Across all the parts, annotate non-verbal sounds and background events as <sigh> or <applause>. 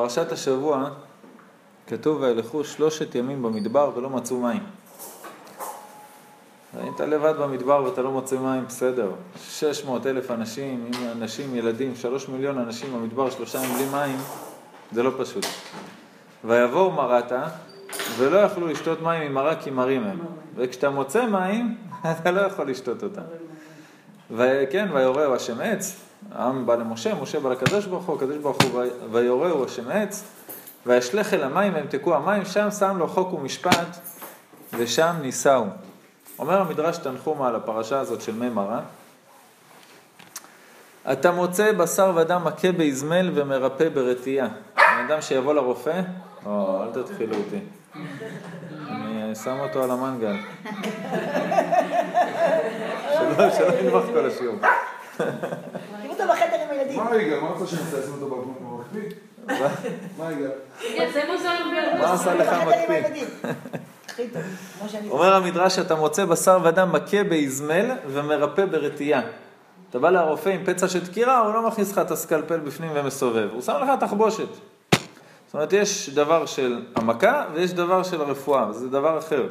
בפרשת השבוע כתוב וילכו שלושת ימים במדבר ולא מצאו מים. אם אתה לבד במדבר ואתה לא מוצא מים, בסדר. 600 אלף אנשים, אנשים, ילדים, שלוש מיליון אנשים במדבר, שלושה ימים בלי מים, זה לא פשוט. ויבואו מרתה, ולא יכלו לשתות מים עם מרה כי מרים הם. וכשאתה מוצא מים, <laughs> אתה לא יכול לשתות אותם. וכן, ויורהו השם עץ, העם בא למשה, משה בא לקדוש ברוך הוא, הקדוש ברוך הוא ויורהו השם עץ, וישלך אל המים וימתקו המים, שם שם לו חוק ומשפט, ושם נישאו. אומר המדרש תנחומה על הפרשה הזאת של מי מרה, אתה מוצא בשר ודם מכה באזמל ומרפא ברתיעה. בן אדם שיבוא לרופא, או, אל תתחילו אותי. אני שם אותו על המנגל. <laughs> שלא ינבח כל השיעור. תראו אותו בחדר עם הילדים. מה רגע? מה רוצה שאני אעשה? לשים אותו במקפיא? מה רגע? מה עשה לך מקפיא? <laughs> אומר המדרש שאתה מוצא בשר ודם מכה באזמל ומרפא ברתיעה. אתה בא לרופא עם פצע של דקירה, הוא לא מכניס לך את הסקלפל בפנים ומסובב, הוא שם לך תחבושת. זאת אומרת, יש דבר של המכה ויש דבר של הרפואה, זה דבר אחר.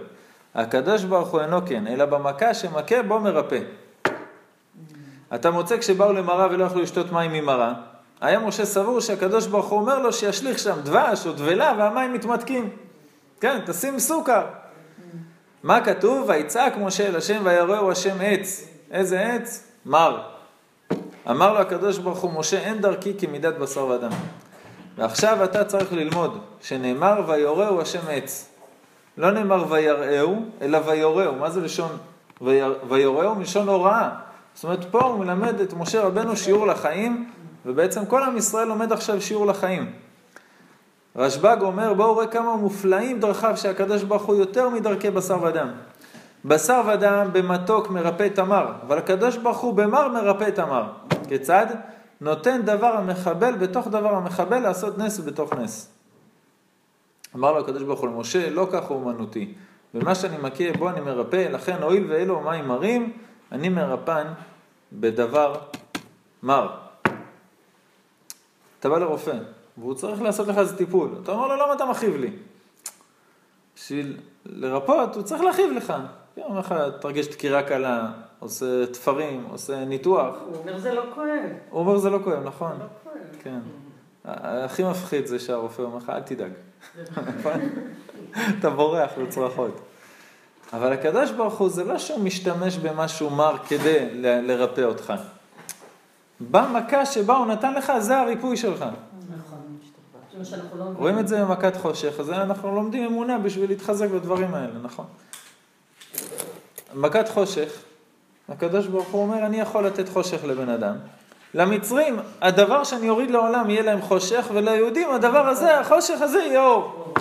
הקדוש ברוך הוא אינו כן, אלא במכה שמכה בו מרפא. אתה מוצא כשבאו למרה ולא יכלו לשתות מים ממרה, היה משה סבור שהקדוש ברוך הוא אומר לו שישליך שם דבש או דבלה והמים מתמתקים. כן, תשים סוכר. מה כתוב? ויצעק משה אל השם ויראו השם עץ. איזה עץ? מר. אמר לו הקדוש ברוך הוא, משה, אין דרכי כמידת בשר ודם. ועכשיו אתה צריך ללמוד שנאמר ויורהו השם עץ. לא נאמר ויראהו, אלא ויורהו. מה זה לשון ויורהו? מלשון הוראה. זאת אומרת, פה הוא מלמד את משה רבנו שיעור לחיים, ובעצם כל עם ישראל לומד עכשיו שיעור לחיים. רשב"ג אומר, בואו ראה כמה מופלאים דרכיו שהקדוש ברוך הוא יותר מדרכי בשר ודם. בשר ודם במתוק מרפא תמר, אבל הקדוש ברוך הוא במר מרפא תמר. כיצד? נותן דבר המחבל בתוך דבר המחבל לעשות נס בתוך נס. אמר לו הקדוש ברוך הוא למשה, לא כך אומנותי. ומה שאני מכה בו אני מרפא, לכן הואיל ואלו מים מרים, אני מרפן בדבר מר. אתה בא לרופא, והוא צריך לעשות לך איזה טיפול. אתה אומר לו, למה אתה מכאיב לי? בשביל לרפות, הוא צריך להכאיב לך. הוא אומר לך, תרגיש דקירה קלה, עושה תפרים, עושה ניתוח. הוא אומר זה לא כואב. הוא אומר זה לא כואב, נכון. לא כואב. כן. הכי מפחיד זה שהרופא אומר לך, אל תדאג. נכון? <laughs> אתה בורח בצרחות. אבל הקדוש ברוך הוא, זה לא שהוא משתמש במשהו מר כדי לרפא אותך. במכה שבה הוא נתן לך, זה הריפוי שלך. לא רואים את זה במכת חושך, אז אנחנו לומדים אמונה בשביל להתחזק בדברים האלה, נכון? מכת חושך, הקדוש ברוך הוא אומר, אני יכול לתת חושך לבן אדם. למצרים, הדבר שאני אוריד לעולם יהיה להם חושך, וליהודים הדבר הזה, החושך הזה יהיה אור.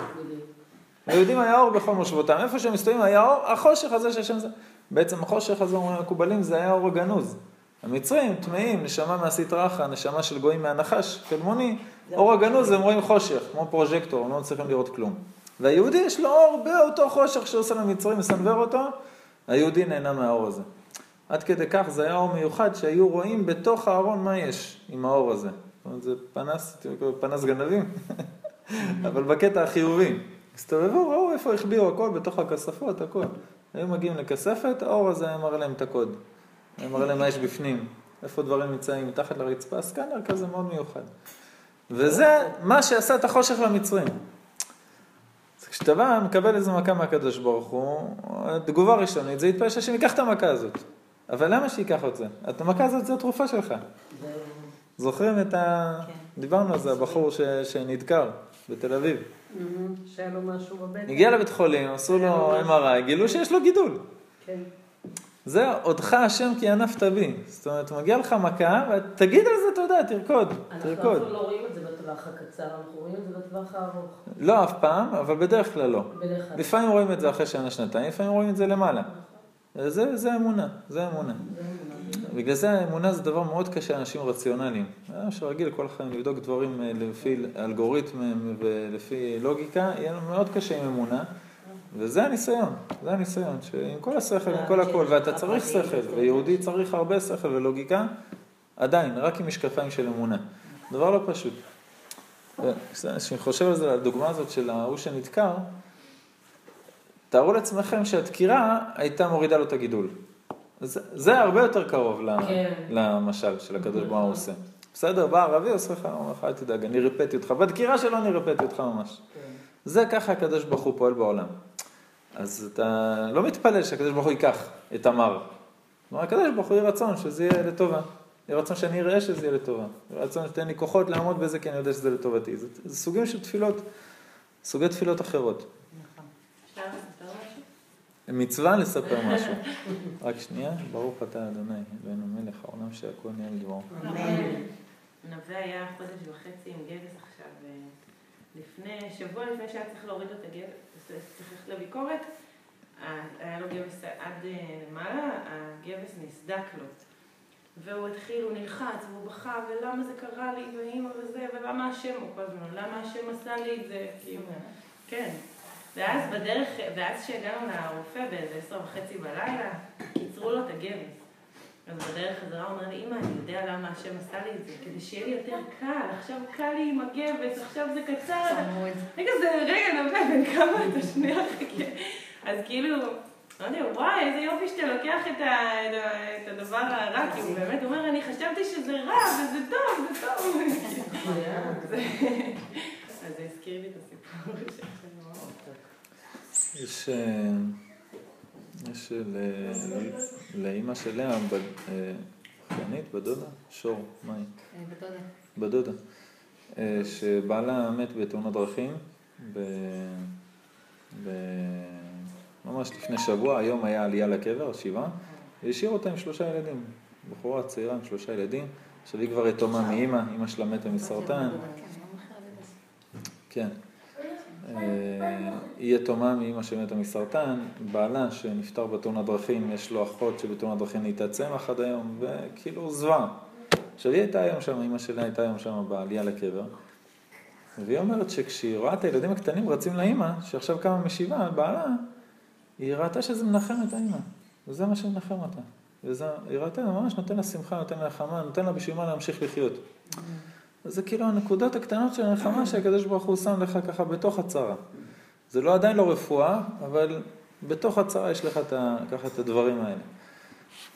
ליהודים היה אור בכל מושבותם, איפה שהם מסתובבים היה אור, החושך הזה שהשם זה. בעצם החושך הזה, אומרים המקובלים, זה היה אור הגנוז. המצרים טמאים, נשמה מהסטרא אחרא, נשמה של גויים מהנחש, קדמוני, אור הגנוז הם רואים חושך, כמו פרוז'קטור, הם לא מצליחים לראות כלום. והיהודי יש לו אור באותו חושך שעושה למצרים, מסנוור אותו, היהודי נהנה מהאור הזה. עד כדי כך זה היה אור מיוחד שהיו רואים בתוך הארון מה יש עם האור הזה. זאת אומרת, זה פנס, פנס גנבים, <laughs> אבל בקטע החיובי. הסתובבו, ראו איפה החביאו הכל בתוך הכספות, הכל. היו מגיעים לכספת, האור הזה היה מראה להם את הקוד. היה מראה להם מה יש בפנים, איפה דברים נמצאים מתחת לרצפה, סקאנר כזה מאוד מיוחד. וזה מה שעשה את החושך למצרים. כשאתה בא, מקבל איזה מכה מהקדוש ברוך הוא, תגובה ראשונית, זה יתפלל שהשם ייקח את המכה הזאת. אבל למה שייקח את זה? את המכה הזאת זו התרופה שלך. זוכרים את ה... כן. דיברנו על זה, הבחור ש... שנדקר בתל אביב. שהיה לו משהו בבטן. הגיע לבית חולים, עשו לו MRI, גילו שיש לו גידול. כן. זה עודך השם כי ענפת בי. זאת אומרת, מגיע לך מכה, ותגיד על זה תודה, תרקוד, תרקוד. אנחנו לא רואים את זה בטווח הקצר, אנחנו רואים את זה בטווח הארוך. לא אף פעם, אבל בדרך כלל לא. בדרך כלל. לפעמים רואים את זה אחרי שנה, שנתיים, לפעמים רואים את זה למעלה. זה, זה אמונה, זה אמונה. בגלל זה האמונה זה דבר מאוד קשה לאנשים רציונליים. אדם שרגיל כל החיים לבדוק דברים אה, לפי אלגוריתמים ולפי לוגיקה, יהיה לו מאוד קשה עם אמונה. וזה הניסיון, זה הניסיון, שעם כל השכל, עם כל הכל, ואתה צריך שכל, ויהודי צריך הרבה שכל ולוגיקה, עדיין, רק עם משקפיים של אמונה. דבר לא פשוט. כשאני חושב על זה, על הדוגמה הזאת של ההוא שנדקר, תארו לעצמכם שהדקירה הייתה מורידה לו את הגידול. זה, זה הרבה יותר קרוב כן. למשל של הקדוש ברוך הוא עושה. בסדר, בא ערבי, עושה לך, אומר לך, אל תדאג, אני ריפאתי אותך. בדקירה שלו אני ריפאתי אותך ממש. כן. זה ככה הקדוש ברוך הוא פועל בעולם. אז אתה לא מתפלל שהקדוש ברוך הוא ייקח את המר. כלומר, הקדוש ברוך הוא יהיה רצון שזה יהיה לטובה. יהיה רצון שאני אראה שזה יהיה לטובה. יהיה רצון שתתן לי כוחות לעמוד בזה כי אני יודע שזה לטובתי. זה, זה סוגים של תפילות, סוגי תפילות אחרות. נכון. אפשר לספר משהו? מצווה לספר משהו. רק שנייה, ברוך אתה אדוני, אלוהינו מלך העולם שהכל נהיה לדברו. נווה היה חודש וחצי עם גבס עכשיו, אה, לפני, שבוע לפני שהיה צריך להוריד את הגבס, צריך ללכת לביקורת, אה, היה לו גבס עד אה, למעלה, הגבס נסדק לו. והוא התחיל, הוא נלחץ, והוא בכה, ולמה זה קרה לי, ואימא וזה, ולמה השם, הוא כל הזמן, למה השם עשה לי את זה, כאילו, כן. ואז בדרך, ואז כשהגענו לרופא באיזה עשר וחצי בלילה, קיצרו לו את הגבס. אז בדרך חזרה הוא אומר לי, אמא, אני יודע למה השם עשה לי את זה, כדי שיהיה לי יותר קל, עכשיו קל לי עם הגבס, עכשיו זה קצר. רגע, זה, רגע, נווה, בן כמה אתה שנייה חכה. אז כאילו, אמרתי לו, וואי, איזה יופי שאתה לוקח את, ה, את, הדבר הרע, כי הוא באמת אומר, אני חשבתי שזה רע, וזה טוב, זה טוב. <laughs> <laughs> אז זה הזכיר לי את הסיפור. יש, אה, יש לאימא של לאה, ב- אה, בדודה, שור, מה היא? בתודה. בדודה, אה, שבעלה מת בתאונת דרכים, ב... ב... ממש לפני שבוע, היום היה עלייה לקבר, שבעה, והשאיר אותה עם שלושה ילדים, בחורה צעירה עם שלושה ילדים, עכשיו היא כבר יתומה מאימא, אימא שלה מתה מסרטן, כן. אה, היא יתומה מאימא שמתה מסרטן, בעלה שנפטר בתאונת דרכים, יש לו אחות שבתאונת דרכים נהייתה צמח עד היום, וכאילו זוועה. עכשיו היא הייתה היום שם, אימא שלה הייתה היום שם בעלייה לקבר, והיא אומרת שכשהיא רואה את הילדים הקטנים רצים לאימא, שעכשיו קמה משבעה, בעלה, היא ראתה שזה מנחם את האימא, וזה מה שמנחם אותה. וזה, היא ראתה, ממש נותן לה שמחה, נותן לה נחמה, נותן לה בשביל מה להמשיך לחיות. זה כאילו הנקודות הקטנות של הנחמה שהקדוש ברוך הוא שם לך ככה בתוך הצרה. זה לא עדיין לא רפואה, אבל בתוך הצרה יש לך את ככה את הדברים האלה.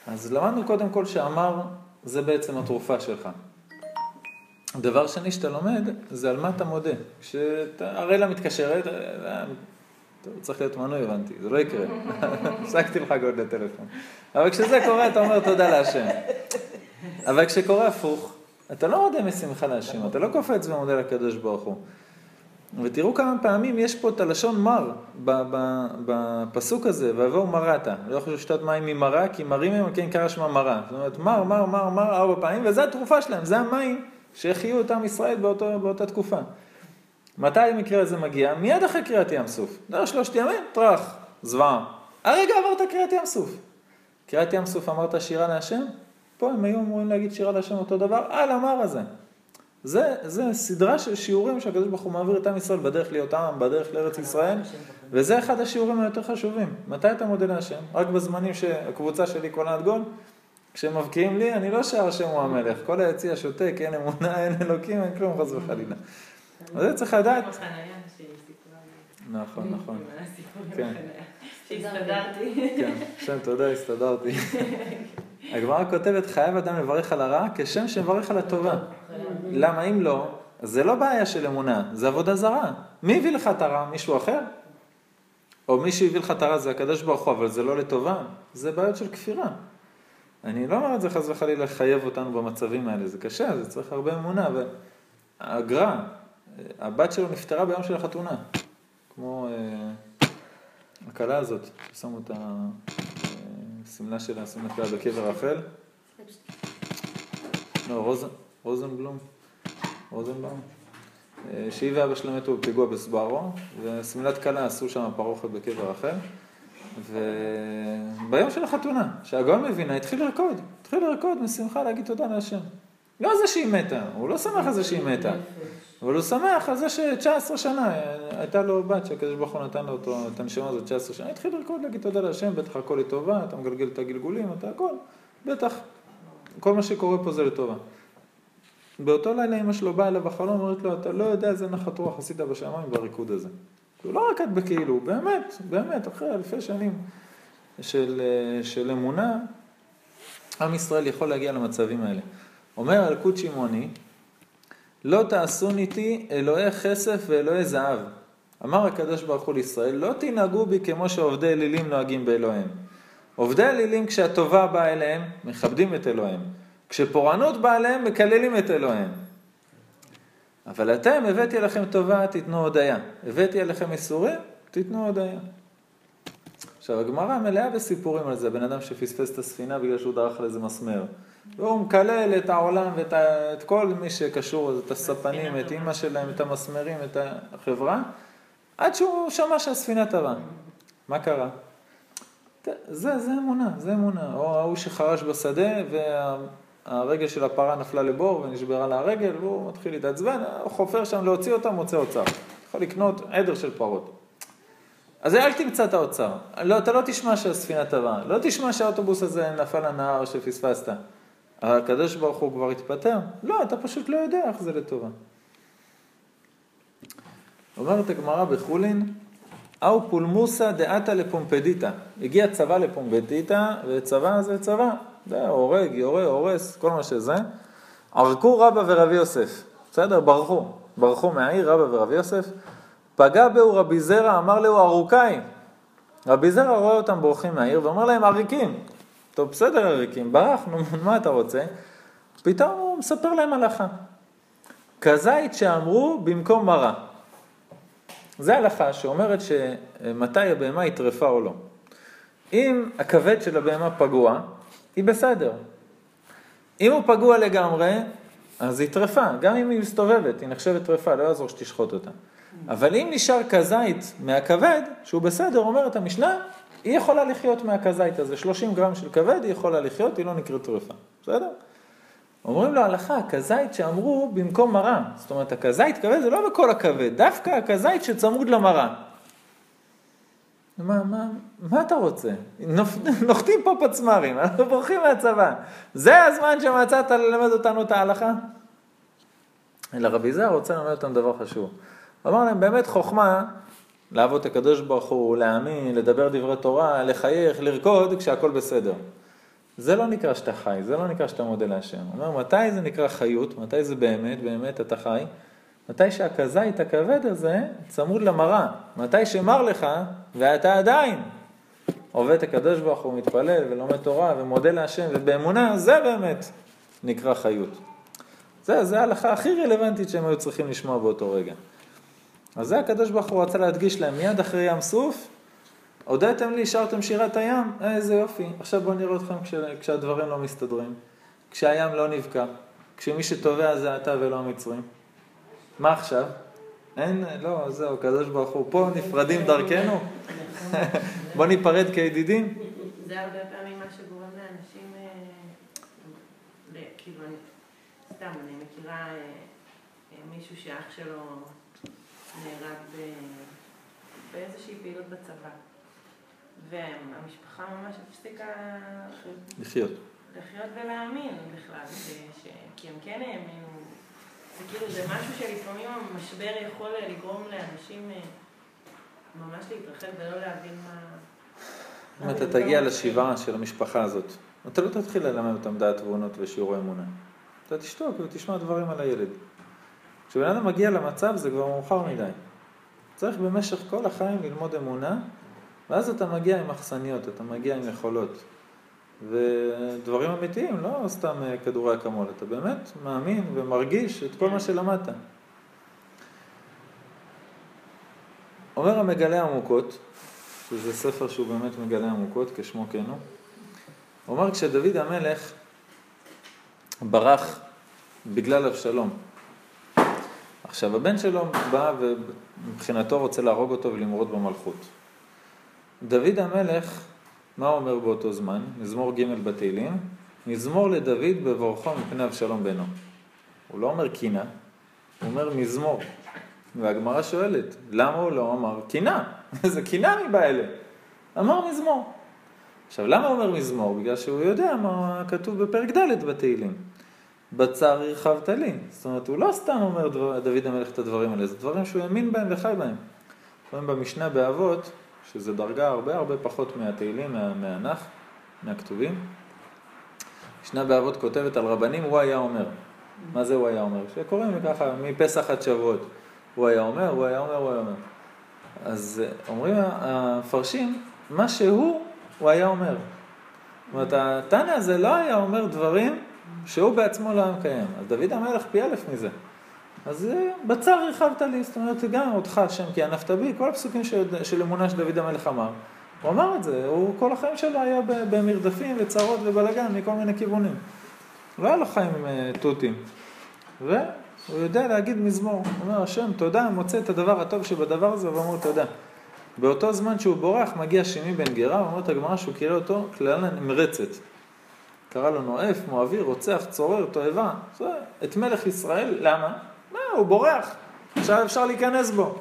אז למדנו קודם כל שאמר, זה בעצם התרופה שלך. דבר שני שאתה לומד, זה על מה אתה מודה. כשאתה, הראלה מתקשרת, אה, טוב, צריך להיות מנוי, הבנתי, זה לא יקרה. <laughs> הפסקתי לך גוד לטלפון. אבל כשזה קורה, אתה אומר תודה להשם. אבל כשקורה הפוך, אתה לא מודה משמחה להשם, אתה לא קופץ ומודה לקדוש ברוך הוא. ותראו כמה פעמים יש פה את הלשון מר בפסוק הזה, ויבואו מרתה. לא יכול לשתות מים ממרה, כי מרים הם כן קרא שמה מרה. זאת אומרת, מר, מר, מר, מר ארבע פעמים, וזו התרופה שלהם, זה המים שהחיו את עם ישראל באותו, באותה תקופה. מתי המקרה הזה מגיע? מיד אחרי קריאת ים סוף. לא שלושת ימים, טראח, זוועה. הרגע עברת קריאת ים סוף. קריאת ים סוף אמרת שירה להשם? פה הם היו אמורים להגיד שירה להשם אותו דבר על המר הזה. זה, זה סדרה של שיעורים שהקדוש ברוך הוא מעביר את עם ישראל בדרך להיות עם, בדרך לארץ ישראל, וזה אחד השיעורים היותר חשובים. מתי אתה מודה להשם? רק בזמנים שהקבוצה שלי קולעת גול? כשהם מבקיעים לי, אני לא שר השם הוא המלך. כל היציע שותק, אין אמונה, אין אלוקים, אין כלום, חס וחלילה. אז זה צריך לדעת. נכון, נכון. כן. שהסתדרתי. כן, השם תודה, הסתדרתי. <laughs> הגמרא כותבת, חייב אדם לברך על הרע כשם שמברך על הטובה. למה אם לא, זה לא בעיה של אמונה, זה עבודה זרה. מי הביא לך את הרע? מישהו אחר? או מי שהביא לך את הרע זה הקדוש ברוך הוא, אבל זה לא לטובה. זה בעיות של כפירה. אני לא אומר את זה חס וחלילה לחייב אותנו במצבים האלה, זה קשה, זה צריך הרבה אמונה. והגר"א, הבת שלו נפטרה ביום של החתונה. כמו אה, הכלה הזאת, ששמו את השמלה שלה, שמלת כלה בקבר רחל. לא, רוז, רוזנבלום, רוזנבלום, אה, שהיא ואבא שלהם מתו בפיגוע בסברו, ושמלת כלה עשו שם פרוכת בקבר רחל, וביום של החתונה, שהגאון מבינה, התחיל לרקוד, התחיל לרקוד משמחה להגיד תודה להשם. לא זה שהיא מתה, הוא לא שמח על זה שהיא מתה, אבל הוא שמח על זה ש-19 שנה, הייתה לו בת שהקדוש ברוך הוא נתן לו אותו, את הנשמה הזאת 19 שנה, התחיל לרקוד להגיד תודה להשם, בטח הכל לטובה, אתה מגלגל את הגלגולים, אתה הכל, בטח, כל מה שקורה פה זה לטובה. באותו לילה אמא שלו באה אליו בחלום, אומרת לו, אתה לא יודע איזה נחת רוח עשית בשמיים בריקוד הזה. הוא לא רק את בכאילו, באמת, באמת, אחרי אלפי שנים של, של אמונה, עם ישראל יכול להגיע למצבים האלה. אומר אלקוט שמעוני, לא תעשון איתי אלוהי כסף ואלוהי זהב. אמר הקדוש ברוך הוא לישראל, לא תנהגו בי כמו שעובדי אלילים נוהגים באלוהיהם. עובדי אלילים כשהטובה באה אליהם, מכבדים את אלוהיהם. כשפורענות באה אליהם, מקללים את אלוהיהם. אבל אתם, הבאתי עליכם טובה, תיתנו הודיה. הבאתי עליכם איסורים, תיתנו הודיה. עכשיו, הגמרא מלאה בסיפורים על זה, בן אדם שפספס את הספינה בגלל שהוא דרך על איזה מסמר. והוא מקלל את העולם ואת את כל מי שקשור, את הספנים, את אימא שלהם, את המסמרים, את החברה, עד שהוא שמע שהספינה טבעה. מה קרה? זה, זה אמונה, זה אמונה. או ההוא שחרש בשדה והרגל של הפרה נפלה לבור ונשברה לה הרגל, והוא מתחיל להתעצבן, חופר שם להוציא אותה, מוצא אוצר. יכול לקנות עדר של פרות. אז אל תמצא את האוצר. לא, אתה לא תשמע שהספינה טבעה, לא תשמע שהאוטובוס הזה נפל לנהר שפספסת. הקדוש ברוך הוא כבר התפטר? לא, אתה פשוט לא יודע איך זה לטובה. אומרת הגמרא בחולין, אאו פולמוסה דעתה לפומפדיטה. הגיע צבא לפומפדיטה, וצבא זה צבא, זה הורג, יורה, הורס, כל מה שזה. ערקו רבא ורבי יוסף, בסדר? ברחו, ברחו מהעיר רבא ורבי יוסף. פגע בהו רבי זרע, אמר לו ארוכיים. רבי זרע רואה אותם בורחים מהעיר ואומר להם עריקים. טוב, בסדר עריקים, ברחנו, מה אתה רוצה? פתאום הוא מספר להם הלכה. כזית שאמרו במקום מרה. זה הלכה שאומרת שמתי הבהמה היא טרפה או לא. אם הכבד של הבהמה פגוע, היא בסדר. אם הוא פגוע לגמרי, אז היא טרפה, גם אם היא מסתובבת, היא נחשבת טרפה, לא יעזור שתשחוט אותה. אבל אם נשאר כזית מהכבד, שהוא בסדר, אומרת המשנה, היא יכולה לחיות מהכזית הזה, 30 גרם של כבד, היא יכולה לחיות, היא לא נקראת טרפה, בסדר? אומרים לו הלכה, הכזית שאמרו במקום מרה, זאת אומרת הכזית כבד זה לא בכל הכבד, דווקא הכזית שצמוד למרה. מה, מה, מה אתה רוצה? <laughs> נוחתים פה פצמ"רים, אנחנו בורחים מהצבא. זה הזמן שמצאת ללמד אותנו את ההלכה? אלא רבי זר רוצה ללמד אותנו דבר חשוב. אמר להם, באמת חוכמה לעבוד את הקדוש ברוך הוא, להאמין, לדבר דברי תורה, לחייך, לרקוד, כשהכול בסדר. זה לא נקרא שאתה חי, זה לא נקרא שאתה מודה להשם. הוא אומר, מתי זה נקרא חיות? מתי זה באמת, באמת אתה חי? מתי שהכזית הכבד הזה צמוד למראה. מתי שמר לך ואתה עדיין עובד את הקדוש ברוך הוא, מתפלל ולומד תורה ומודה להשם ובאמונה, זה באמת נקרא חיות. זה, זה ההלכה הכי רלוונטית שהם היו צריכים לשמוע באותו רגע. אז זה הקדוש ברוך הוא רצה להדגיש להם מיד אחרי ים סוף, הודיתם לי, שרתם שירת הים, אה, איזה יופי. עכשיו בואו נראה אתכם כש, כשהדברים לא מסתדרים, כשהים לא נבקע, כשמי שטובע זה אתה ולא המצרים. מה עכשיו? אין, לא, זהו, קדוש ברוך הוא, פה נפרדים דרכנו? <laughs> בוא ניפרד כידידים? זה הרבה פעמים מה שגורם לאנשים, אה, כאילו, סתם, אני מכירה אה, מישהו שאח שלו נהרג באיזושהי פעילות בצבא. והמשפחה ממש הפסיקה לחיות. לחיות ולהאמין בכלל, ש... כי הם כן האמינו. זה כאילו, זה משהו שלפעמים המשבר יכול לגרום לאנשים אה, ממש להתרחב ולא להבין מה... אם אתה תגיע לשבעה של המשפחה הזאת, אתה לא תתחיל ללמד אותם דעת תבונות ושיעורי אמונה. אתה תשתוק ותשמע דברים על הילד. כשבן אדם מגיע למצב זה כבר מאוחר מדי. צריך במשך כל החיים ללמוד אמונה, ואז אתה מגיע עם אכסניות, אתה מגיע עם יכולות. ודברים אמיתיים, לא סתם אה, כדורי אקמול, אתה באמת מאמין ומרגיש את כל מה שלמדת. אומר המגלה עמוקות, שזה ספר שהוא באמת מגלה עמוקות, כשמו כן הוא, אומר כשדוד המלך ברח בגלל אבשלום, עכשיו הבן שלו בא ומבחינתו רוצה להרוג אותו ולמרוד במלכות. דוד המלך, מה הוא אומר באותו זמן? מזמור ג' בתהילים, מזמור לדוד בבורכו מפני אבשלום בנו. הוא לא אומר קינה, הוא אומר מזמור. והגמרא שואלת, למה הוא לא אמר קינה? <laughs> איזה קינה מבעלה. אמר מזמור. עכשיו, למה הוא אומר מזמור? בגלל שהוא יודע מה כתוב בפרק ד' בתהילים. בצר הרחבת לי. זאת אומרת, הוא לא סתם אומר דבר, דוד המלך את הדברים האלה, זה דברים שהוא האמין בהם וחי בהם. רואים במשנה באבות, שזה דרגה הרבה הרבה פחות מהתהילים, מה, מהנח, מהכתובים. משנה באבות כותבת על רבנים, הוא היה אומר. מה זה הוא היה אומר? שקוראים ככה, מפסח עד שבועות. הוא היה אומר, הוא היה אומר, הוא היה אומר. אז אומרים המפרשים, מה שהוא, הוא היה אומר. זאת אומרת, התנא הזה לא היה אומר דברים שהוא בעצמו לא היה מקיים. אז דוד המלך פי אלף מזה. אז בצר הרחבת לי, זאת אומרת, גם אותך השם כי ענפת בי, כל הפסוקים של, של אמונה שדוד המלך אמר. הוא אמר את זה, הוא כל החיים שלו היה במרדפים וצרות ובלאגן מכל מיני כיוונים. לא היה לו חיים עם אה, תותים. והוא יודע להגיד מזמור. הוא אומר, השם, תודה, מוצא את הדבר הטוב שבדבר הזה, ואומר תודה. באותו זמן שהוא בורח, מגיע שמעי בן גרה, אומרת הגמרא שהוא קילל אותו קללה נמרצת. קרא לו נואף, מואבי, רוצח, צורר, תועבה. את מלך ישראל, למה? מה, הוא בורח, עכשיו אפשר להיכנס בו.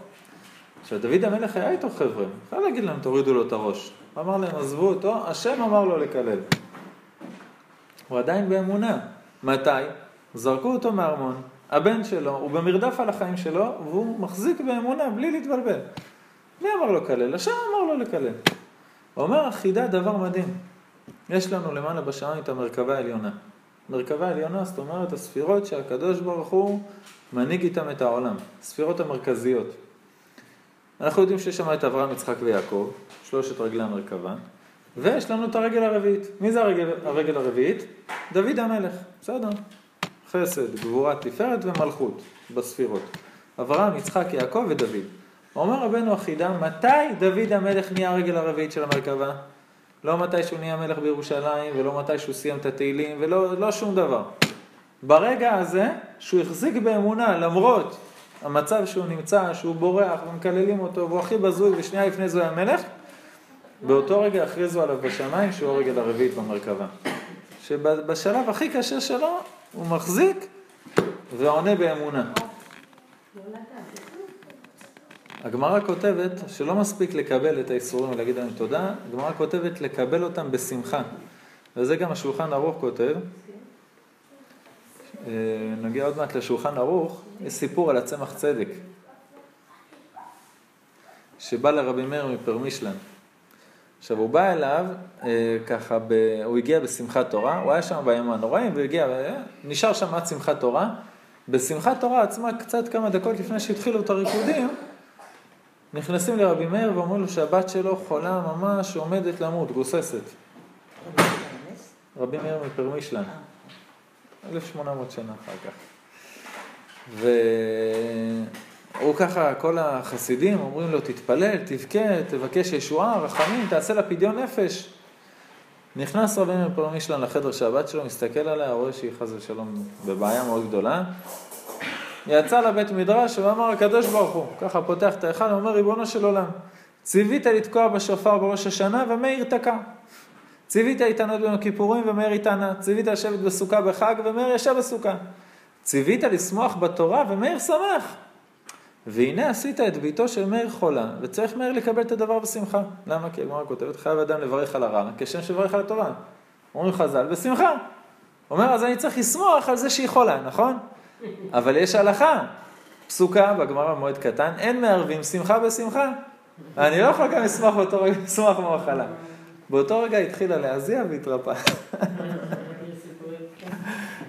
עכשיו, דוד המלך היה איתו חבר'ה, אפשר להגיד להם, תורידו לו את הראש. הוא אמר להם, עזבו אותו, השם אמר לו לקלל. הוא עדיין באמונה. מתי? זרקו אותו מהארמון, הבן שלו, הוא במרדף על החיים שלו, והוא מחזיק באמונה בלי להתבלבל. מי אמר לו לקלל? השם אמר לו לקלל. הוא אומר, החידה דבר מדהים. יש לנו למעלה בשמיים את המרכבה העליונה. מרכבה העליונה, זאת אומרת, הספירות שהקדוש ברוך הוא מנהיג איתם את העולם. הספירות המרכזיות. אנחנו יודעים שיש שם את אברהם, יצחק ויעקב, שלושת רגלי המרכבה, ויש לנו את הרגל הרביעית. מי זה הרגל, הרגל הרביעית? דוד המלך, בסדר. חסד, גבורה, תפארת ומלכות בספירות. אברהם, יצחק, יעקב ודוד. אומר רבנו החידה, מתי דוד המלך נהיה הרגל הרביעית של המרכבה? לא מתי שהוא נהיה מלך בירושלים, ולא מתי שהוא סיים את התהילים, ולא לא שום דבר. ברגע הזה, שהוא החזיק באמונה, למרות המצב שהוא נמצא, שהוא בורח ומקללים אותו, והוא הכי בזוי, ושנייה לפני זה היה מלך, באותו רגע הכריזו עליו בשמיים שהוא הרגל הרביעית במרכבה. שבשלב הכי קשה שלו, הוא מחזיק ועונה באמונה. הגמרא כותבת שלא מספיק לקבל את האיסורים ולהגיד להם תודה, הגמרא כותבת לקבל אותם בשמחה. וזה גם השולחן ערוך כותב. אה, נגיע עוד מעט לשולחן ערוך, יש סיפור על הצמח צדק, שבא לרבי מאיר מפרמישלן. עכשיו הוא בא אליו, אה, ככה, ב... הוא הגיע בשמחת תורה, הוא היה שם בימים הנוראים, והגיע, אה, נשאר שם עד שמחת תורה. בשמחת תורה עצמה, קצת כמה דקות לפני שהתחילו את הריקודים, נכנסים לרבי מאיר ואומרים לו שהבת שלו חולה ממש עומדת למות, גוססת. רבי מאיר מפרמישלן, 1800 שנה אחר כך. והוא ככה, כל החסידים אומרים לו, תתפלל, תבכה, תבקש ישועה, רחמים, תעשה לה פדיון נפש. נכנס רבי מאיר מפרמישלן לחדר שהבת שלו, מסתכל עליה, רואה שהיא חס ושלום בבעיה מאוד גדולה. יצא לבית מדרש ואמר הקדוש ברוך הוא, ככה פותח את ההיכל, אומר ריבונו של עולם, ציווית לתקוע בשופר בראש השנה ומאיר תקע. ציווית להתענות ביום הכיפורים ומאיר התענה. ציווית לשבת בסוכה בחג ומאיר ישב בסוכה. ציווית לשמוח בתורה ומאיר שמח. והנה עשית את ביתו של מאיר חולה, וצריך מאיר לקבל את הדבר בשמחה. למה? כי הגמרא כותבת, חייב אדם לברך על הרע, כשם שברך על התורה. אומרים חז"ל, בשמחה. אומר, אז אני צריך לשמוח על זה שהיא חולה, נכון? אבל יש הלכה, פסוקה בגמרא במועד קטן, אין מערבים שמחה בשמחה. אני לא יכול גם לשמוח באותו רגע, לשמוח במחלה. באותו רגע התחילה להזיע והתרפא.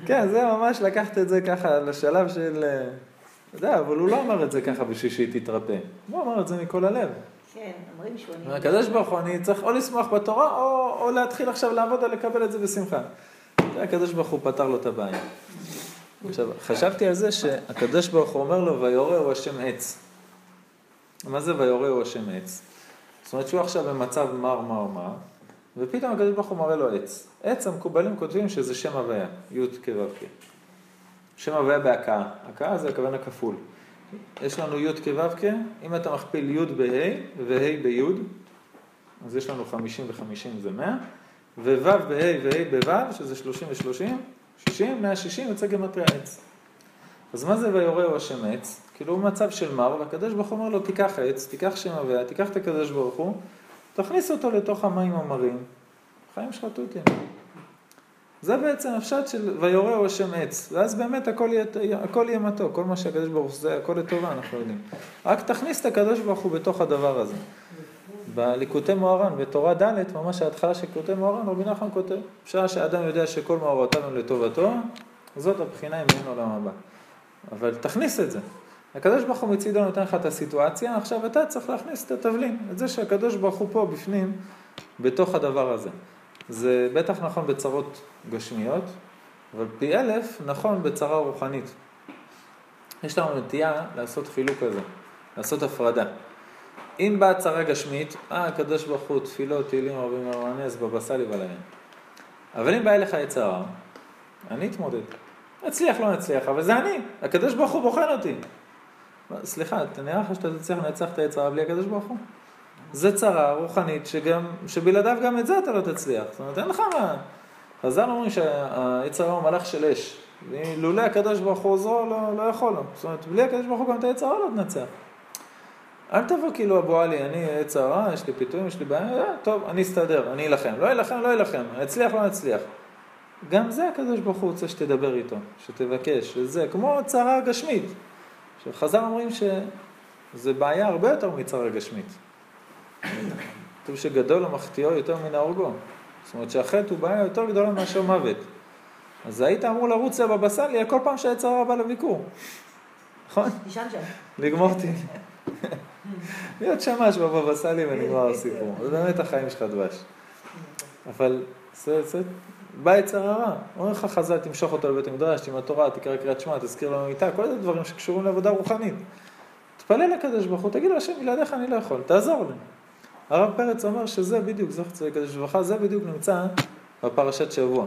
כן, זה ממש לקחת את זה ככה לשלב של... אתה יודע, אבל הוא לא אמר את זה ככה בשביל שהיא תתרפא. הוא אמר את זה מכל הלב. כן, אומרים שהוא... הקדוש ברוך הוא, אני צריך או לשמוח בתורה, או, או להתחיל עכשיו לעבוד על לקבל את זה בשמחה. הקדוש ברוך הוא פתר לו את הבעיה. עכשיו, חשבתי על זה שהקדוש ברוך הוא אומר לו, ויורהו השם עץ. מה זה ויורהו השם עץ? זאת אומרת שהוא עכשיו במצב מר מר מר, ופתאום הקדוש ברוך הוא מראה לו עץ. עץ המקובלים כותבים שזה שם הוויה, י' כו' כ'. שם הוויה בהכאה. הכאה זה הכוונה כפול. יש לנו י' כו' כ', אם אתה מכפיל י' בה' וה' בי', אז יש לנו 50 ו-50 זה 100, וו' בה' וה' בו', שזה 30 ו-30, 60, 160 יוצא גמטריה עץ. אז מה זה ויורהו השם עץ? כאילו הוא מצב של מר, והקדוש ברוך הוא אומר לו, תיקח עץ, תיקח שם הוויה, תיקח את הקדוש ברוך הוא, תכניס אותו לתוך המים המרים, חיים שלך תותים. זה בעצם הפשט של ויורה הוא השם עץ, ואז באמת הכל יהיה, הכל יהיה מתוק, כל מה שהקדוש ברוך הוא זה הכל לטובה, אנחנו יודעים. רק תכניס את הקדוש ברוך הוא בתוך הדבר הזה. בליקוטי מוהר"ן, בתורה ד', ממש ההתחלה של ליקוטי מוהר"ן, רבי נחמן כותב, בשעה שאדם יודע שכל מאורותיו הם לטובתו, זאת הבחינה אם אין עולם הבא. אבל תכניס את זה. הקדוש ברוך הוא מצידו נותן לך את הסיטואציה, עכשיו אתה צריך להכניס את התבלין, את זה שהקדוש ברוך הוא פה בפנים, בתוך הדבר הזה. זה בטח נכון בצרות גשמיות, אבל פי אלף נכון בצרה רוחנית. יש לנו נטייה לעשות חילוק כזה, לעשות הפרדה. אם באה צרה גשמית, אה, הקדוש ברוך הוא, תפילות, תהילים רבים מרנס, בבא סאלי ולהם. אבל אם בא אליך יצרה, אני אתמודד. נצליח, לא נצליח, אבל זה אני, הקדוש ברוך הוא בוחן אותי. סליחה, אתה נראה לך שאתה תצליח לנצח את היצרה בלי הקדוש ברוך הוא? זה צרה רוחנית שגם, שבלעדיו גם את זה אתה לא תצליח. זאת אומרת, אין לך מה... חז"ל אומרים שהיצרה הוא מלאך של אש. לולא הקדוש ברוך הוא עוזרו, לא, לא יכול לו. זאת אומרת, בלי הקדוש ברוך הוא גם את היצרה לא תנצח. אל תבוא כאילו אבו עלי, אני עץ הרע, יש לי פיתויים, יש לי בעיה, אה, טוב, אני אסתדר, אני אלחם. לא אלחם, לא אלחם, אצליח, לא אצליח. גם זה הקדוש ברוך הוא רוצה שתדבר איתו, שתבקש, וזה, כמו צרה גשמית. שחז"ל אומרים שזה בעיה הרבה יותר מצרה גשמית. כתוב שגדול המחטיאו יותר מן ההורגו. זאת אומרת שהחטא הוא בעיה יותר גדולה מאשר מוות. אז היית אמור לרוץ לבבא סאלי כל פעם שהעץ הרע בא לביקור. נכון? לגמור אותי. להיות שמש בבבא סאלי ונגמר הסיפור. זה באמת החיים שלך דבש. אבל זה, זה, בא יצר הרע. אומר לך חז"ל, תמשוך אותו לבית המדרש, עם התורה, תקרא קריאת שמע, תזכיר לנו מיטה, כל זה דברים שקשורים לעבודה רוחנית. תפלל לקדוש ברוך הוא, תגיד לו, השם, בלעדיך אני לא יכול, תעזור לי. הרב פרץ אומר שזה בדיוק, זכר צדיק קדוש לברכה, זה בדיוק נמצא בפרשת שבוע.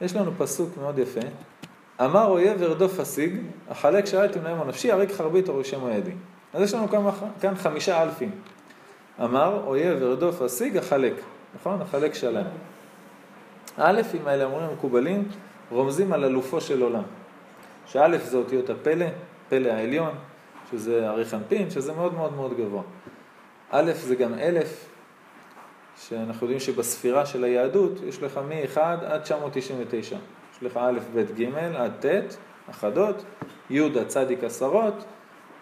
יש לנו פסוק מאוד יפה, אמר אויב ארדוף השיג, החלק שאלתי מנהם הנפשי, הריק חרבית או רשמו ידי. אז יש לנו כאן, כאן חמישה אלפים. אמר אויב ארדוף השיג, החלק, נכון? החלק שלם. האלפים האלה, אומרים המקובלים, רומזים על אלופו של עולם. שא' זה אותיות הפלא, פלא העליון, שזה אריכנפין, שזה מאוד מאוד מאוד גבוה. א' זה גם אלף, שאנחנו יודעים שבספירה של היהדות יש לך מ-1 עד 999. יש לך א', ב', ג', עד ט', אחדות, י' עד צדיק עשרות,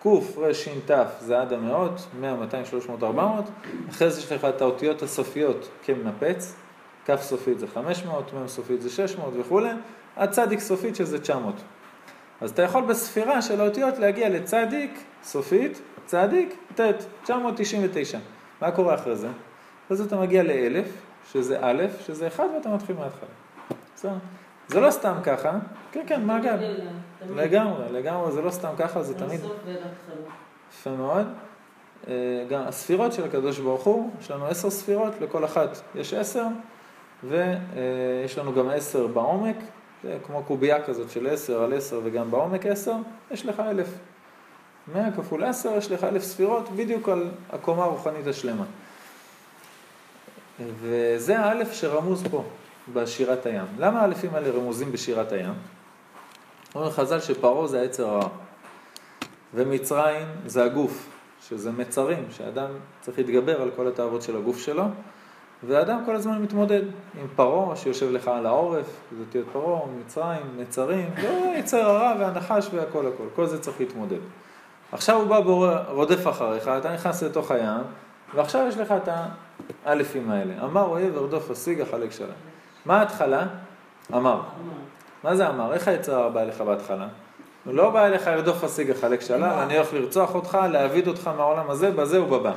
ק', ר', ש', ת' זה עד המאות, 100, 200, 300, 400, אחרי זה יש לך את האותיות הסופיות כמנפץ, כ' סופית זה 500, מ' סופית זה 600 וכולי, עד צדיק סופית שזה 900. אז אתה יכול בספירה של האותיות להגיע לצדיק סופית, צדיק, ט', 999. מה קורה אחרי זה? אחרי זה אתה מגיע לאלף, שזה א', שזה אחד ואתה מתחיל מההתחלה. בסדר? זה לא סתם ככה, כן, כן, מעגל. לגמרי, לגמרי, זה לא סתם ככה, זה תמיד... יפה מאוד. אה, גם הספירות של הקדוש ברוך הוא, יש לנו עשר ספירות, לכל אחת יש עשר, ויש לנו גם עשר בעומק, זה כמו קובייה כזאת של עשר על עשר וגם בעומק עשר, יש לך אלף. מאה כפול עשר, יש לך אלף ספירות, בדיוק על הקומה הרוחנית השלמה. וזה האלף שרמוז פה. בשירת הים. למה האלפים האלה רמוזים בשירת הים? אומר חז"ל שפרעה זה העצר הרע, ומצרים זה הגוף, שזה מצרים, שאדם צריך להתגבר על כל התאוות של הגוף שלו, ואדם כל הזמן מתמודד עם פרעה שיושב לך על העורף, זה תהיה פרעה, מצרים, מצרים, ויצר הרע והנחש והכל הכל, כל זה צריך להתמודד. עכשיו הוא בא ורודף אחריך, אתה נכנס לתוך הים, ועכשיו יש לך את האלפים האלה. אמר אוהב ארדוף השיג החלק שלהם. מה ההתחלה? אמר. מה זה אמר? איך היצר הרע בא אליך בהתחלה? הוא לא בא אליך לרדוף השיג החלק שלל, אני הולך לרצוח אותך, להעביד אותך מהעולם הזה, בזה ובבא.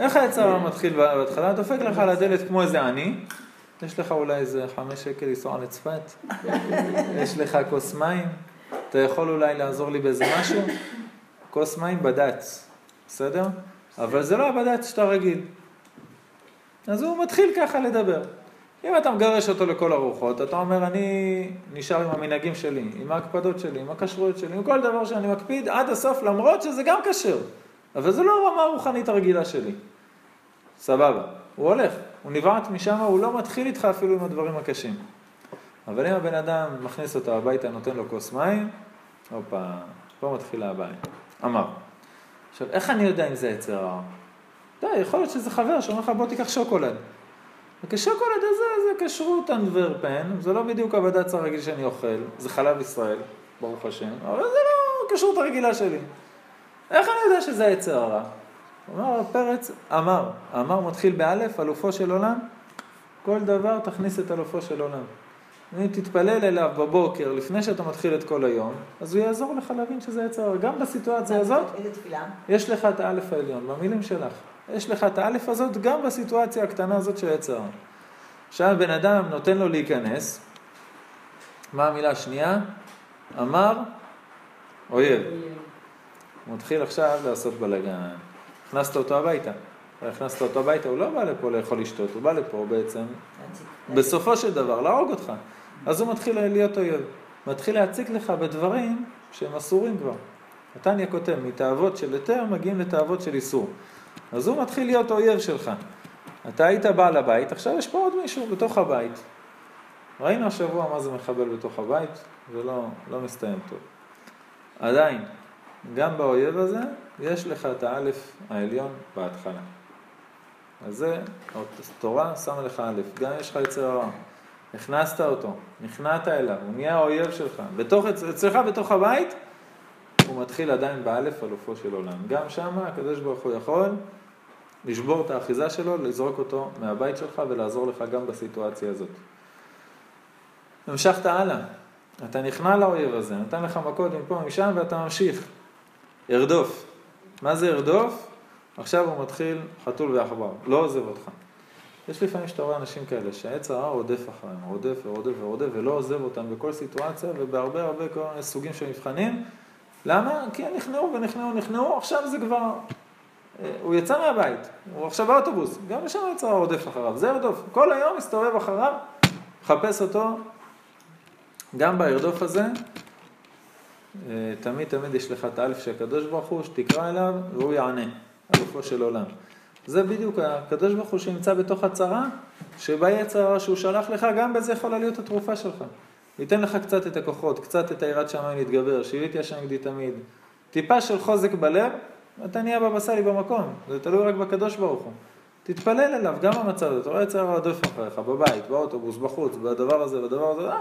איך היצר הרע מתחיל בהתחלה? דופק לך על הדלת כמו איזה עני, יש לך אולי איזה חמש שקל לנסוע לצפת, יש לך כוס מים, אתה יכול אולי לעזור לי באיזה משהו? כוס מים בד"ץ, בסדר? אבל זה לא הבד"ץ שאתה רגיל. אז הוא מתחיל ככה לדבר. אם אתה מגרש אותו לכל הרוחות, אתה אומר, אני נשאר עם המנהגים שלי, עם ההקפדות שלי, עם הכשרויות שלי, עם כל דבר שאני מקפיד עד הסוף, למרות שזה גם כשר. אבל זה לא הרמה הרוחנית הרגילה שלי. סבבה. הוא הולך, הוא נבעט משם, הוא לא מתחיל איתך אפילו עם הדברים הקשים. אבל אם הבן אדם מכניס אותו הביתה, נותן לו כוס מים, הופה, פה מתחילה הבעיה. אמר. עכשיו, איך אני יודע אם זה יצר רע? די, יכול להיות שזה חבר שאומר לך, בוא תיקח שוקולד. וכשוקולד הזה זה כשרות אנדוורפן, זה לא בדיוק הבד"ץ הרגיל שאני אוכל, זה חלב ישראל, ברוך השם, אבל זה לא הכשרות הרגילה שלי. איך אני יודע שזה היצר הרע? אמר פרץ, אמר, אמר מתחיל באלף, אלופו של עולם, כל דבר תכניס את אלופו של עולם. אם תתפלל אליו בבוקר, לפני שאתה מתחיל את כל היום, אז הוא יעזור לך להבין שזה יצר. גם בסיטואציה הזאת, איזה תפילה? יש לך את האלף העליון, במילים שלך. יש לך את האלף הזאת גם בסיטואציה הקטנה הזאת של יצר. עכשיו בן אדם נותן לו להיכנס, מה המילה השנייה? אמר אויב. הוא מתחיל עכשיו לעשות בלאגן. הכנסת אותו הביתה. הכנסת אותו הביתה, הוא לא בא לפה לאכול לשתות, הוא בא לפה בעצם. בסופו של דבר, להרוג אותך. אז הוא מתחיל להיות אויב. מתחיל להציק לך בדברים שהם אסורים כבר. נתניה כותב, מתאוות של היתר מגיעים לתאוות של איסור. אז הוא מתחיל להיות אויב שלך. אתה היית בעל הבית, עכשיו יש פה עוד מישהו בתוך הבית. ראינו השבוע מה זה מחבל בתוך הבית, זה לא, לא מסתיים טוב. עדיין, גם באויב הזה, יש לך את האלף העליון בהתחלה. אז זה, התורה שמה לך א', גם יש לך יצר הרע. הכנסת אותו, נכנעת אליו, הוא נהיה האויב שלך. בתוך, אצלך בתוך הבית, הוא מתחיל עדיין באלף אלופו של עולם. גם שמה הקדוש ברוך הוא יכול לשבור את האחיזה שלו, לזרוק אותו מהבית שלך ולעזור לך גם בסיטואציה הזאת. המשכת הלאה, אתה נכנע לאויב הזה, נתן לך מכות מפה משם ואתה ממשיך. ארדוף. מה זה ארדוף? עכשיו הוא מתחיל חתול ועכבר, לא עוזב אותך. יש לפעמים שאתה רואה אנשים כאלה שהעץ הרע רודף אחריהם, רודף ורודף ורודף ולא עוזב אותם בכל סיטואציה ובהרבה הרבה סוגים של מבחנים. למה? כי הם נכנעו ונכנעו, נכנעו, עכשיו זה כבר... אה, הוא יצא מהבית, הוא עכשיו באוטובוס, גם לשם הרע רודף אחריו, זה ארדוף. כל היום מסתובב אחריו, מחפש אותו, גם בארדוף הזה, אה, תמיד תמיד יש לך את האלף של הקדוש ברוך הוא, שתקרא אליו והוא יענה, אלופו של עולם. זה בדיוק הקדוש ברוך הוא שנמצא בתוך הצרה, שבה הרע שהוא שלח לך, גם בזה יכולה להיות התרופה שלך. ייתן לך קצת את הכוחות, קצת את היראת שמיים להתגבר, שיביתי השם גדי תמיד. טיפה של חוזק בלב, אתה נהיה בבא סאלי במקום, זה תלוי רק בקדוש ברוך הוא. תתפלל אליו, גם במצב הזה, אתה רואה יצר הרע רודף אחריך, בבית, באוטובוס, בחוץ, בדבר הזה, בדבר הזה, אה,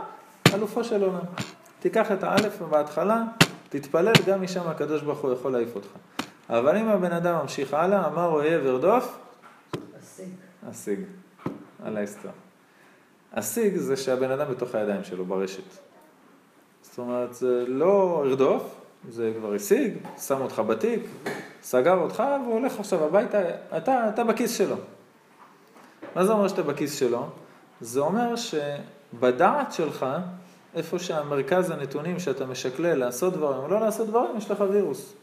אלופו של עולם. תיקח את האלף בהתחלה, תתפלל, גם משם הקדוש ברוך הוא יכול להעיף אותך. אבל אם הבן אדם ממשיך הלאה, אמר אויב ארדוף, השיג. השיג, על ההסתר. השיג זה שהבן אדם בתוך הידיים שלו, ברשת. זאת אומרת, זה לא ארדוף, זה כבר השיג, שם אותך בתיק, סגר אותך והוא הולך עכשיו הביתה, אתה, אתה בכיס שלו. מה זה אומר שאתה בכיס שלו? זה אומר שבדעת שלך, איפה שהמרכז הנתונים שאתה משקלל לעשות דברים או לא לעשות דברים, יש לך וירוס.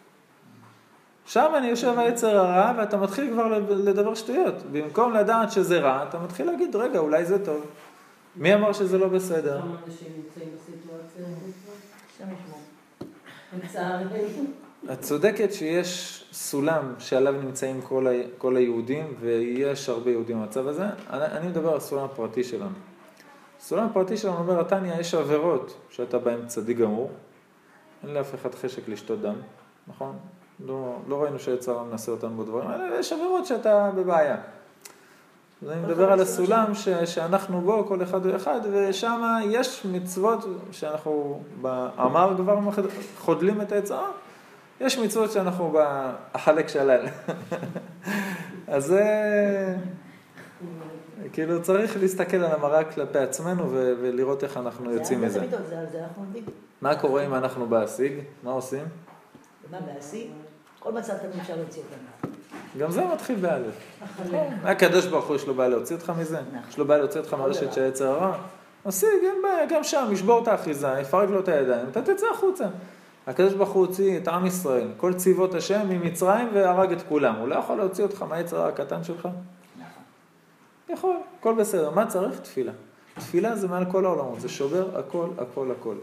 שם אני יושב היצר הרע ואתה מתחיל כבר לדבר שטויות. במקום לדעת שזה רע, אתה מתחיל להגיד, רגע, אולי זה טוב. מי אמר שזה לא בסדר? כמה אנשים נמצאים בסיטואציה הזאת? השם ישמור. לצערנו. את צודקת שיש סולם שעליו נמצאים כל, ה... כל היהודים, ויש הרבה יהודים במצב הזה. אני, אני מדבר על הסולם הפרטי שלנו. הסולם הפרטי שלנו אומר, התניא, יש עבירות שאתה בהן צדיק גמור, אין לאף אחד חשק לשתות דם, נכון? לא, לא ראינו שיצר מנסה אותנו בדברים האלה, יש עבירות שאתה בבעיה. אז אני מדבר על הסולם ש, שאנחנו בו, כל אחד ואחד, ושם יש מצוות שאנחנו באמר כבר חודלים את היצרה, יש מצוות שאנחנו בחלק שלל. <laughs> אז זה... כאילו צריך להסתכל על המראה כלפי עצמנו ו- ולראות איך אנחנו יוצאים זה מזה. מה קורה אם אנחנו בהשיג? מה עושים? ומה בהשיא? כל מצב תמיד אפשר להוציא אותנו. גם זה מתחיל באלף. הקדוש ברוך הוא יש לו בעיה להוציא אותך מזה? יש לו בעיה להוציא אותך מהרשת של יצר הרע? משיג, אין בעיה, גם שם, ישבור את האחיזה, יפרק לו את הידיים, אתה תצא החוצה. הקדוש ברוך הוא הוציא את עם ישראל, כל צבאות השם ממצרים והרג את כולם. הוא לא יכול להוציא אותך מהיצר הרע הקטן שלך? נכון. יכול, הכל בסדר. מה צריך? תפילה. תפילה זה מעל כל העולמות, זה שובר הכל, הכל, הכל.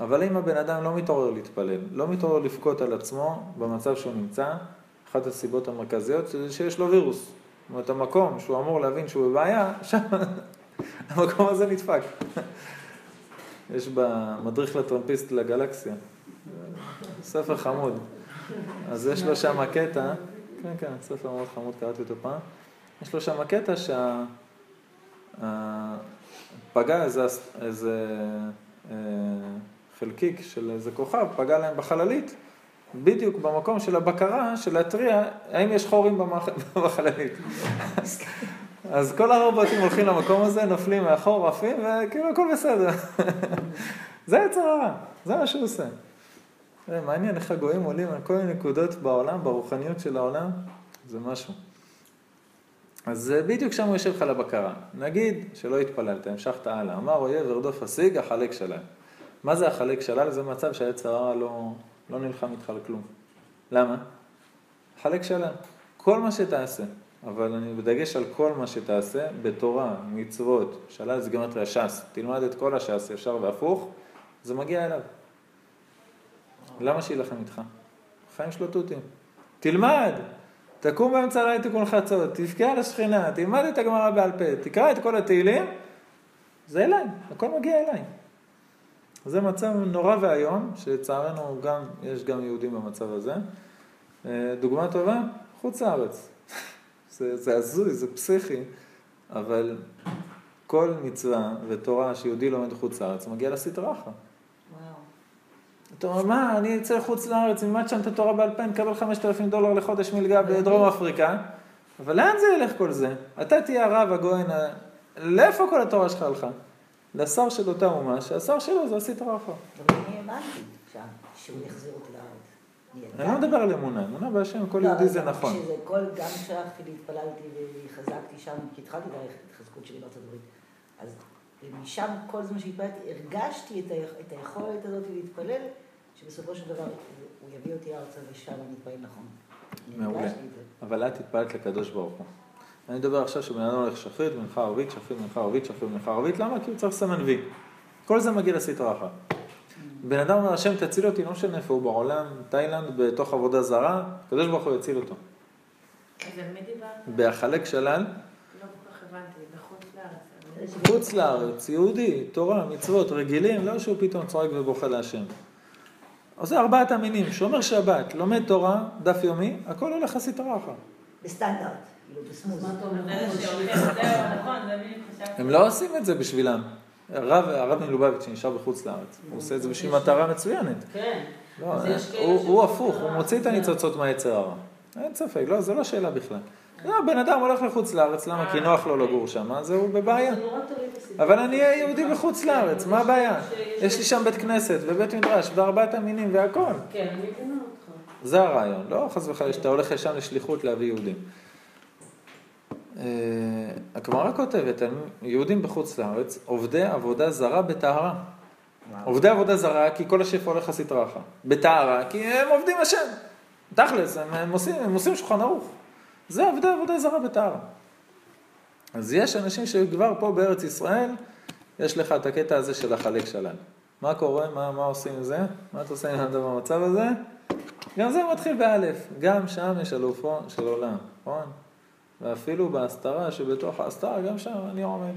אבל אם הבן אדם לא מתעורר להתפלל, לא מתעורר לבכות על עצמו במצב שהוא נמצא, אחת הסיבות המרכזיות זה שיש לו וירוס. זאת אומרת, המקום שהוא אמור להבין שהוא בבעיה, שם <laughs> המקום הזה נדפק. <laughs> יש במדריך לטרמפיסט לגלקסיה, ספר חמוד. אז יש לו שם קטע, כן, כן, ספר מאוד חמוד, קראתי אותו פעם. יש לו שם קטע אה, פגע איזה, איזה אה, חלקיק של איזה כוכב, פגע להם בחללית, בדיוק במקום של הבקרה, של להתריע האם יש חורים. בחללית. <laughs> אז, כל הרובוטים הולכים למקום הזה, נופלים מאחור, עפים, וכאילו הכל בסדר. <laughs> זה יצר הרע, זה מה שהוא עושה. זה מעניין איך הגויים עולים על כל מיני נקודות בעולם, ברוחניות של העולם, זה משהו. אז בדיוק שם הוא יושב לך לבקרה. נגיד שלא התפללת, המשכת הלאה. אמר אויב ארדוף השיג, החלק שלל. מה זה החלק שלל? זה מצב שהעץ הרע לא, לא נלחם איתך על כלום. למה? חלק שלל. כל מה שתעשה, אבל אני בדגש על כל מה שתעשה, בתורה, מצוות, שלל זה גמטריה ש"ס, תלמד את כל הש"ס, ישר והפוך, זה מגיע אליו. למה שיילחם איתך? חיים שלו תותים. תלמד, תקום באמצע הלילה תיקון חצות, תבכה על השכינה, תלמד את הגמרא בעל פה, תקרא את כל התהילים, זה אליי, הכל מגיע אליי. זה מצב נורא ואיום, שלצערנו גם, יש גם יהודים במצב הזה. אה, דוגמה טובה, חוץ לארץ. <laughs> זה, זה הזוי, זה פסיכי, אבל כל מצווה ותורה שיהודי לומד חוץ לארץ מגיע לסטרה אחת. אתה אומר, מה, אני אצא לחוץ לארץ, נלמד שם את התורה בעל פה, נקבל 5,000 דולר לחודש מלגה בדרום אפריקה, אבל לאן זה ילך כל זה? אתה תהיה הרב, הגויין, לאיפה כל התורה שלך הלכה? לשר של אותה אומה, שהשר שלו זה עשית רחה. אבל אני האמנתי שם, שהוא יחזיר אותי לארץ. אני לא מדבר על אמונה, אמונה בהשם, כל לא, יהודי זה נכון. כשזה כל, גם כשהלכתי והתפללתי וחזקתי שם, כי התחלתי את ההתחזקות שלי בארצות הברית, אז משם כל זמן שהתפללתי, הרגשתי את היכ- את היכולת הזאת להתפלל, שבסופו של דבר הוא יביא אותי ארצה ושם אני אתפלל נכון. מעולה. אבל את התפללת לקדוש ברוך הוא. אני מדבר עכשיו שבן אדם הולך שחרית, מנחה ערבית, שחרית, מנחה ערבית, שחרית, מנחה ערבית, למה? כי הוא צריך סמן וי. כל זה מגיע לסטרה אחת. בן אדם אומר, השם תציל אותי, לא משנה איפה הוא בעולם, תאילנד, בתוך עבודה זרה, הקדוש ברוך הוא יציל אותו. אז על מי דיברת? בהחלק שלל, לא כל כך הבנתי, בחוץ לארץ. חוץ לארץ, יהודי, תורה, מצוות, רגילים, לא שהוא פתאום צועק ובוכה להשם. עושה ארבעת המינים, שומר שבת, לומד תורה, דף יומי, הכל הולך לסטרה אחת. בסטנדרט, נכון, חשבתי. הם לא עושים את זה בשבילם. הרב, מלובביץ' שנשאר בחוץ לארץ, הוא עושה את זה בשביל מטרה מצוינת. כן. לא, הוא, הפוך, הוא מוציא את הניצוצות מהיצר הרע. אין ספק, לא, זו לא שאלה בכלל. לא, בן אדם הולך לחוץ לארץ, למה? כי נוח לו לגור שם, אז הוא בבעיה. אבל אני אהיה יהודי בחוץ לארץ, מה הבעיה? יש לי שם בית כנסת ובית מדרש וארבעת המינים והכל. כן, אני מבינה אותך. זה הרעיון, לא חס וחלילה שאתה הולך לשם לשליחות להביא יהודים. אה, הגמרא כותבת יהודים בחוץ לארץ, עובדי עבודה זרה בטהרה. עובדי עבודה זרה, כי כל השפע הולך לסטרה אחת. בטהרה, כי הם עובדים השם. תכלס, הם, הם, עושים, הם עושים שולחן ערוך. זה עובדי עבודה זרה בטהרה. אז יש אנשים שכבר פה בארץ ישראל, יש לך את הקטע הזה של החלק שלל. מה קורה? מה, מה עושים עם זה? מה אתה עושה עם האדם במצב הזה? גם זה מתחיל באלף. גם שם יש אלופו של עולם, נכון? ואפילו בהסתרה שבתוך ההסתרה, גם שם אני עומד.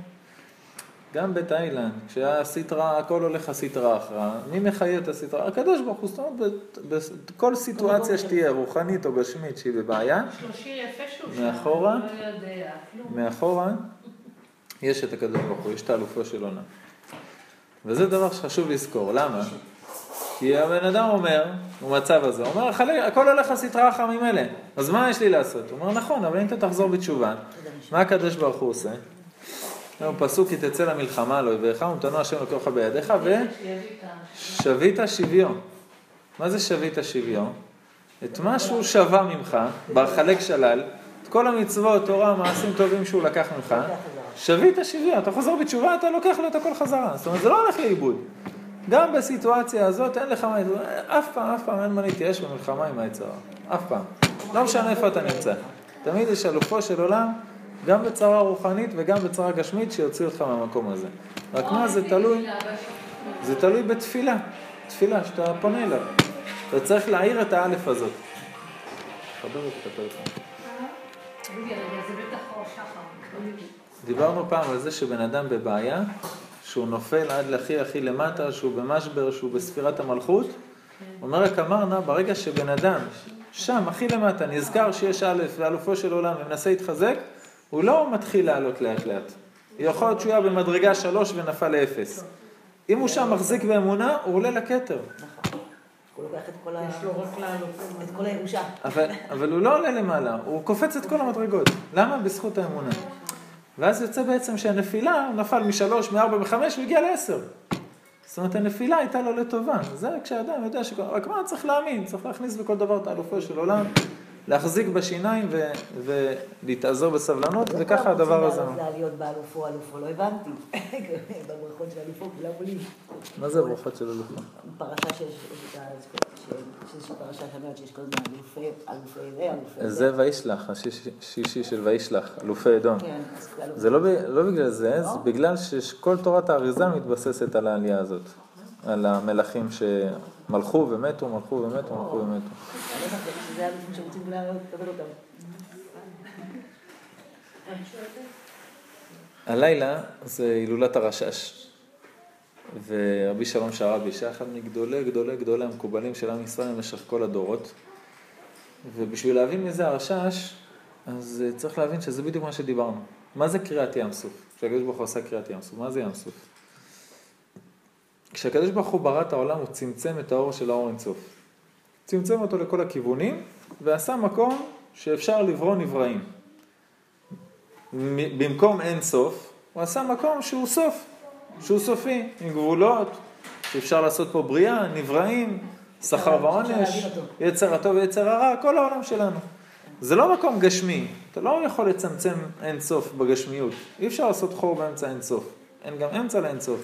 גם בתאילנד, כשהסטרה, הכל הולך הסטרה אחרא, מי מחיה את הסטרה? הקדוש ברוך הוא, זאת אומרת, בכל סיטואציה שתהיה, רוחנית או גשמית שהיא בבעיה. מאחורה? לא. מאחורה יש את הקדוש ברוך הוא, יש את האלופו של עולם. וזה דבר שחשוב לזכור, למה? כי הבן אדם אומר, במצב הזה, הוא אומר, "החלק- הכל הולך לסטרה אחר ממילא, אז מה יש לי לעשות? הוא אומר, נכון, אבל אם אתה תחזור בתשובה, מה הקדוש ברוך הוא עושה? הוא פסוק, כי תצא למלחמה על אויביך, ונתנו השם לקוח בידיך, ושבית שוויון. מה זה שבית שוויון? את מה שהוא שווה ממך, בחלק שלל, את כל המצוות, תורה, מעשים טובים שהוא לקח ממך, שבית שוויון, אתה חוזר בתשובה, אתה לוקח לו את הכל חזרה. זאת אומרת, זה לא הולך לאיבוד. גם בסיטואציה הזאת אין לך מה, אף פעם, אף פעם אין מה להתייאש במלחמה עם היצר. אף פעם. לא משנה איפה אתה נמצא. תמיד יש אלופו של עולם, גם בצרה רוחנית וגם בצרה גשמית, שיוציא אותך מהמקום הזה. רק מה, זה תלוי, זה תלוי בתפילה. תפילה, שאתה פונה אליו. אתה צריך להעיר את האלף הזאת. חבר את או שחר. דיברנו פעם על זה שבן אדם בבעיה, שהוא נופל עד להכי הכי למטה, שהוא במשבר, שהוא בספירת המלכות. אומר הקמרנה, ברגע שבן אדם שם, הכי למטה, נזכר שיש א' ואלופו של עולם ומנסה להתחזק, הוא לא מתחיל לעלות לאט לאט. יכול להיות שהוא היה במדרגה שלוש ונפל לאפס. אם הוא שם מחזיק באמונה, הוא עולה לכתר. נכון. הוא לוקח את כל ה... יש לו רק לעלות את כל הירושה. אבל, אבל הוא לא עולה למעלה, הוא קופץ את כל המדרגות. למה? בזכות האמונה. ואז יוצא בעצם שהנפילה, הוא נפל משלוש, מארבע, מחמש, הוא הגיע לעשר. זאת אומרת, הנפילה הייתה לו לטובה. זה כשאדם יודע ש... רק מה צריך להאמין? צריך להכניס בכל דבר את האלופו של עולם, להחזיק בשיניים ו... ולהתאזר בסבלנות, לא וככה הדבר הזה. לעלות להיות באלופו, אלופו, לא הבנתי. <laughs> בברכות של אלופו כולם עולים. מה זה הברכות של אלופו? פרשה שיש, יש את ה- ש- שיש פרשה שאומרת שיש כל הזמן אלופי, אלופי זה, אלופי זה וישלח, השישי של וישלח, אלופי אדום. כן. זה לא, לא בגלל זה, זה בגלל שכל תורת האריזה מתבססת על העלייה הזאת. על המלכים שמלכו ומתו, מלכו ומתו, מלכו ומתו. לא האלופים שרוצים לקבל אותם. הלילה זה הילולת הרשש. ורבי שלום שרעבי, שהיה אחד מגדולי גדולי גדולי המקובלים של עם ישראל במשך כל הדורות. ובשביל להבין מי זה הרשש, אז אה, צריך להבין שזה בדיוק מה שדיברנו. מה זה קריעת ים סוף? כשהקדוש ברוך הוא עשה קריעת ים סוף, מה זה ים סוף? כשהקדוש ברוך הוא ברא את העולם, הוא צמצם את האור של האור אינסוף. צמצם אותו לכל הכיוונים, ועשה מקום שאפשר לברוא נבראים. במקום אין סוף, הוא עשה מקום שהוא סוף, שהוא סופי, עם גבולות, שאפשר לעשות פה בריאה, נבראים, שכר ועונש. יצר הטוב ויצר הרע, כל העולם שלנו. זה לא מקום גשמי, אתה לא יכול לצמצם אין סוף בגשמיות, אי אפשר לעשות חור באמצע אין סוף, אין גם אמצע לאין סוף.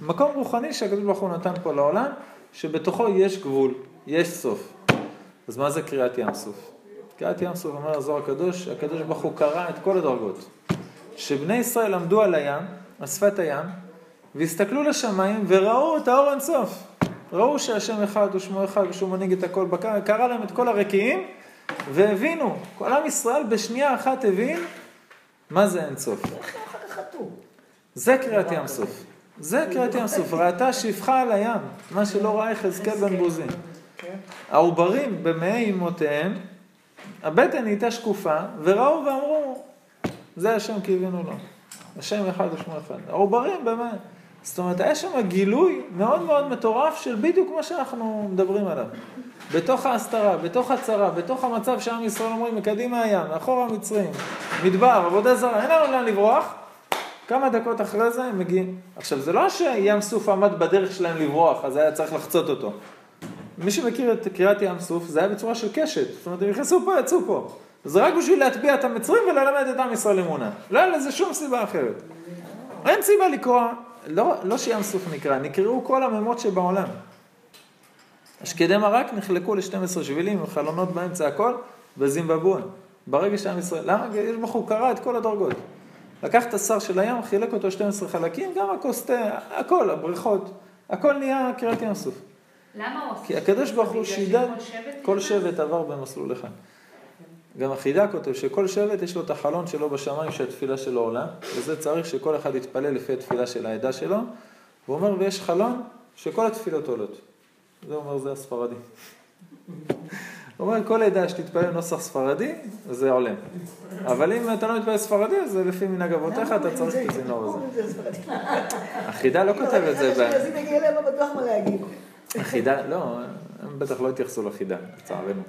מקום רוחני שהקדוש ברוך הוא נתן פה לעולם, שבתוכו יש גבול, יש סוף. אז מה זה קריעת ים סוף? קריעת ים סוף, אומר הזוהר הקדוש, הקדוש ברוך הוא קרא את כל הדרגות. שבני ישראל עמדו על הים, על שפת הים, והסתכלו לשמיים וראו את האור אינסוף. ראו שהשם אחד ושמו אחד ושהוא מנהיג את הכל בקר, קרא להם את כל הרקיעים, והבינו, כל עם ישראל בשנייה אחת הבין מה זה אינסוף. זה קריאת ים סוף. זה קריאת ים סוף. ראתה שפחה על הים, מה שלא ראה יחזקאל בן בוזי. כן. העוברים במעי אמותיהם, הבטן הייתה שקופה, וראו ואמרו, זה השם כי הבינו לו. השם אחד ושמו אחד. העוברים באמת. זאת אומרת, היה שם גילוי מאוד מאוד מטורף של בדיוק מה שאנחנו מדברים עליו. בתוך ההסתרה, בתוך הצרה, בתוך המצב שעם ישראל אומרים, מקדימה הים, מאחור המצרים, מדבר, עבודה זרה, אין לנו לאן לברוח. כמה דקות אחרי זה הם מגיעים. עכשיו, זה לא שים סוף עמד בדרך שלהם לברוח, אז היה צריך לחצות אותו. מי שמכיר את קריאת ים סוף, זה היה בצורה של קשת. זאת אומרת, הם נכנסו פה, יצאו פה. זה רק בשביל להטביע את המצרים וללמד את עם ישראל אמונה. לא היה לזה שום סיבה אחרת. אין סיבה לקרוא, לא, לא שים סוף נקרא, נקראו כל הממות שבעולם. השקדי מרק נחלקו ל-12 שבילים, עם חלונות באמצע הכל, בזימבבואה. ברגע שעם ישראל, למה? יש בחור קרא את כל הדרגות. לקח את השר של הים, חילק אותו 12 חלקים, גם הכוס תה, הכל, הבריכות, הכל נהיה קריאת ים סוף. למה הוא עושה? כי הקדוש ברוך הוא שידד, כל? שבט עבר במסלול אחד. גם החידה כותב שכל שבט יש לו את החלון שלו בשמיים שהתפילה שלו עולה, וזה צריך שכל אחד יתפלל לפי התפילה של העדה שלו, והוא אומר, ויש חלון שכל התפילות עולות. זה אומר, זה הספרדי. הוא אומר, כל עדה שתתפלל נוסח ספרדי, זה עולה. אבל אם אתה לא מתפלל ספרדי, אז זה לפי מנהג אבותיך, אתה צריך את הצינור הזה. החידה לא כותב את זה. ב- אשכנזים יגיע להם לא בטוח מה להגיד. החידה, לא, הם בטח לא התייחסו לחידה, לצערנו.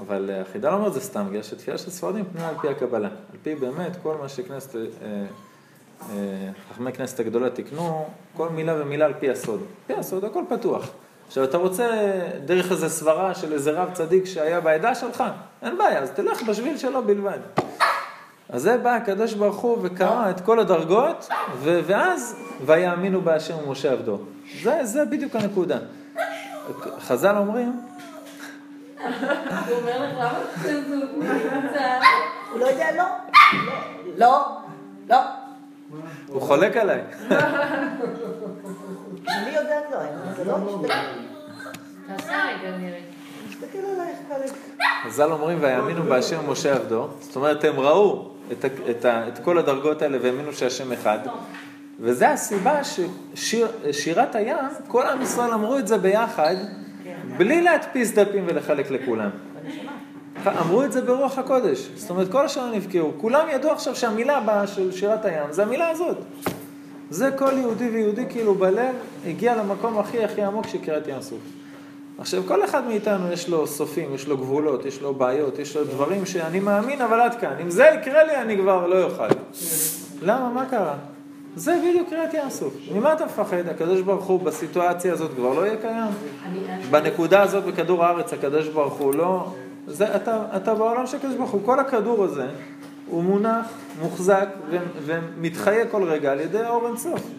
אבל אה, החידה לא אומרת זה סתם, בגלל שתפילה של ספרדים פנויה על פי הקבלה. על פי באמת כל מה שכנסת, אה, אה, חכמי כנסת הגדולה תיקנו, כל מילה ומילה על פי הסוד. פי הסוד, הכל פתוח. עכשיו, אתה רוצה דרך איזה סברה של איזה רב צדיק שהיה בעדה שלך? אין בעיה, אז תלך בשביל שלו בלבד. אז זה בא הקדוש ברוך הוא וקרא את כל הדרגות, ו- ואז ויאמינו בהשם ומשה עבדו. זה, זה בדיוק הנקודה. חז"ל אומרים, הוא אומר לך, למה אתה זוג נמצא? הוא לא יודע לא. לא. לא. הוא חולק עליי. אני יודעת לא. זה לא מסתכל- תעשה רגע נראה. מסתכל עלייך כאלה. חז"ל אומרים ויאמינו בהשם ומשה עבדו, זאת אומרת הם ראו את, כל הדרגות האלה והאמינו שהשם אחד, וזה הסיבה ששירת הים, כל עם ישראל אמרו את זה ביחד, בלי להדפיס דפים ולחלק לכולם. אמרו את זה ברוח הקודש. זאת אומרת, כל השנה נבקעו. כולם ידעו עכשיו שהמילה הבאה של שירת הים זה המילה הזאת. זה כל יהודי ויהודי כאילו בלב הגיע למקום הכי הכי עמוק של קריאת ים סוף. עכשיו, כל אחד מאיתנו יש לו סופים, יש לו גבולות, יש לו בעיות, יש לו דברים שאני מאמין, אבל עד כאן. אם זה יקרה לי, אני כבר לא אוכל. למה? מה קרה? זה בדיוק קריאת ים סוף. ממה אתה מפחד? הקדוש ברוך הוא בסיטואציה הזאת כבר לא יהיה קיים? בנקודה הזאת בכדור הארץ הקדוש ברוך הוא לא... זה, אתה, אתה בעולם של הקדוש ברוך הוא, כל הכדור הזה הוא מונח, מוחזק ו, ומתחיה כל רגע על ידי אור אינסוף.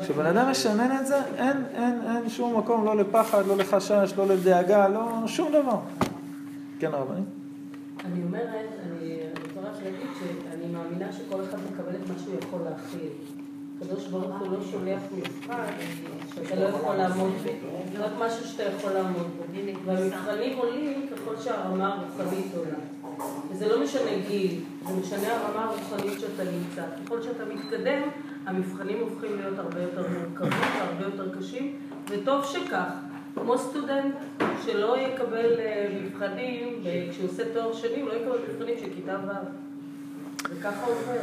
כשבן אדם משנן את זה, אין, אין, אין שום מקום, לא לפחד, לא לחשש, לא לדאגה, לא שום דבר. כן, הרבני? אני אומרת, אני רוצה רק להגיד שאני מאמינה שכל אחד מקבל את מה שהוא יכול להכיל. הקדוש ברוך הוא לא שולח מבחן שאתה לא יכול לעמוד בו, רק משהו שאתה יכול לעמוד בו. והמבחנים עולים ככל שהרמה הרוחנית עולה. וזה לא משנה גיל, זה משנה הרמה הרוחנית שאתה נמצא. ככל שאתה מתקדם, המבחנים הופכים להיות הרבה יותר מורכבים והרבה יותר קשים, וטוב שכך. כמו סטודנט שלא יקבל אה, מבחנים, כשהוא עושה תואר שני, הוא לא יקבל מבחנים של כיתה ו'. וככה עובר.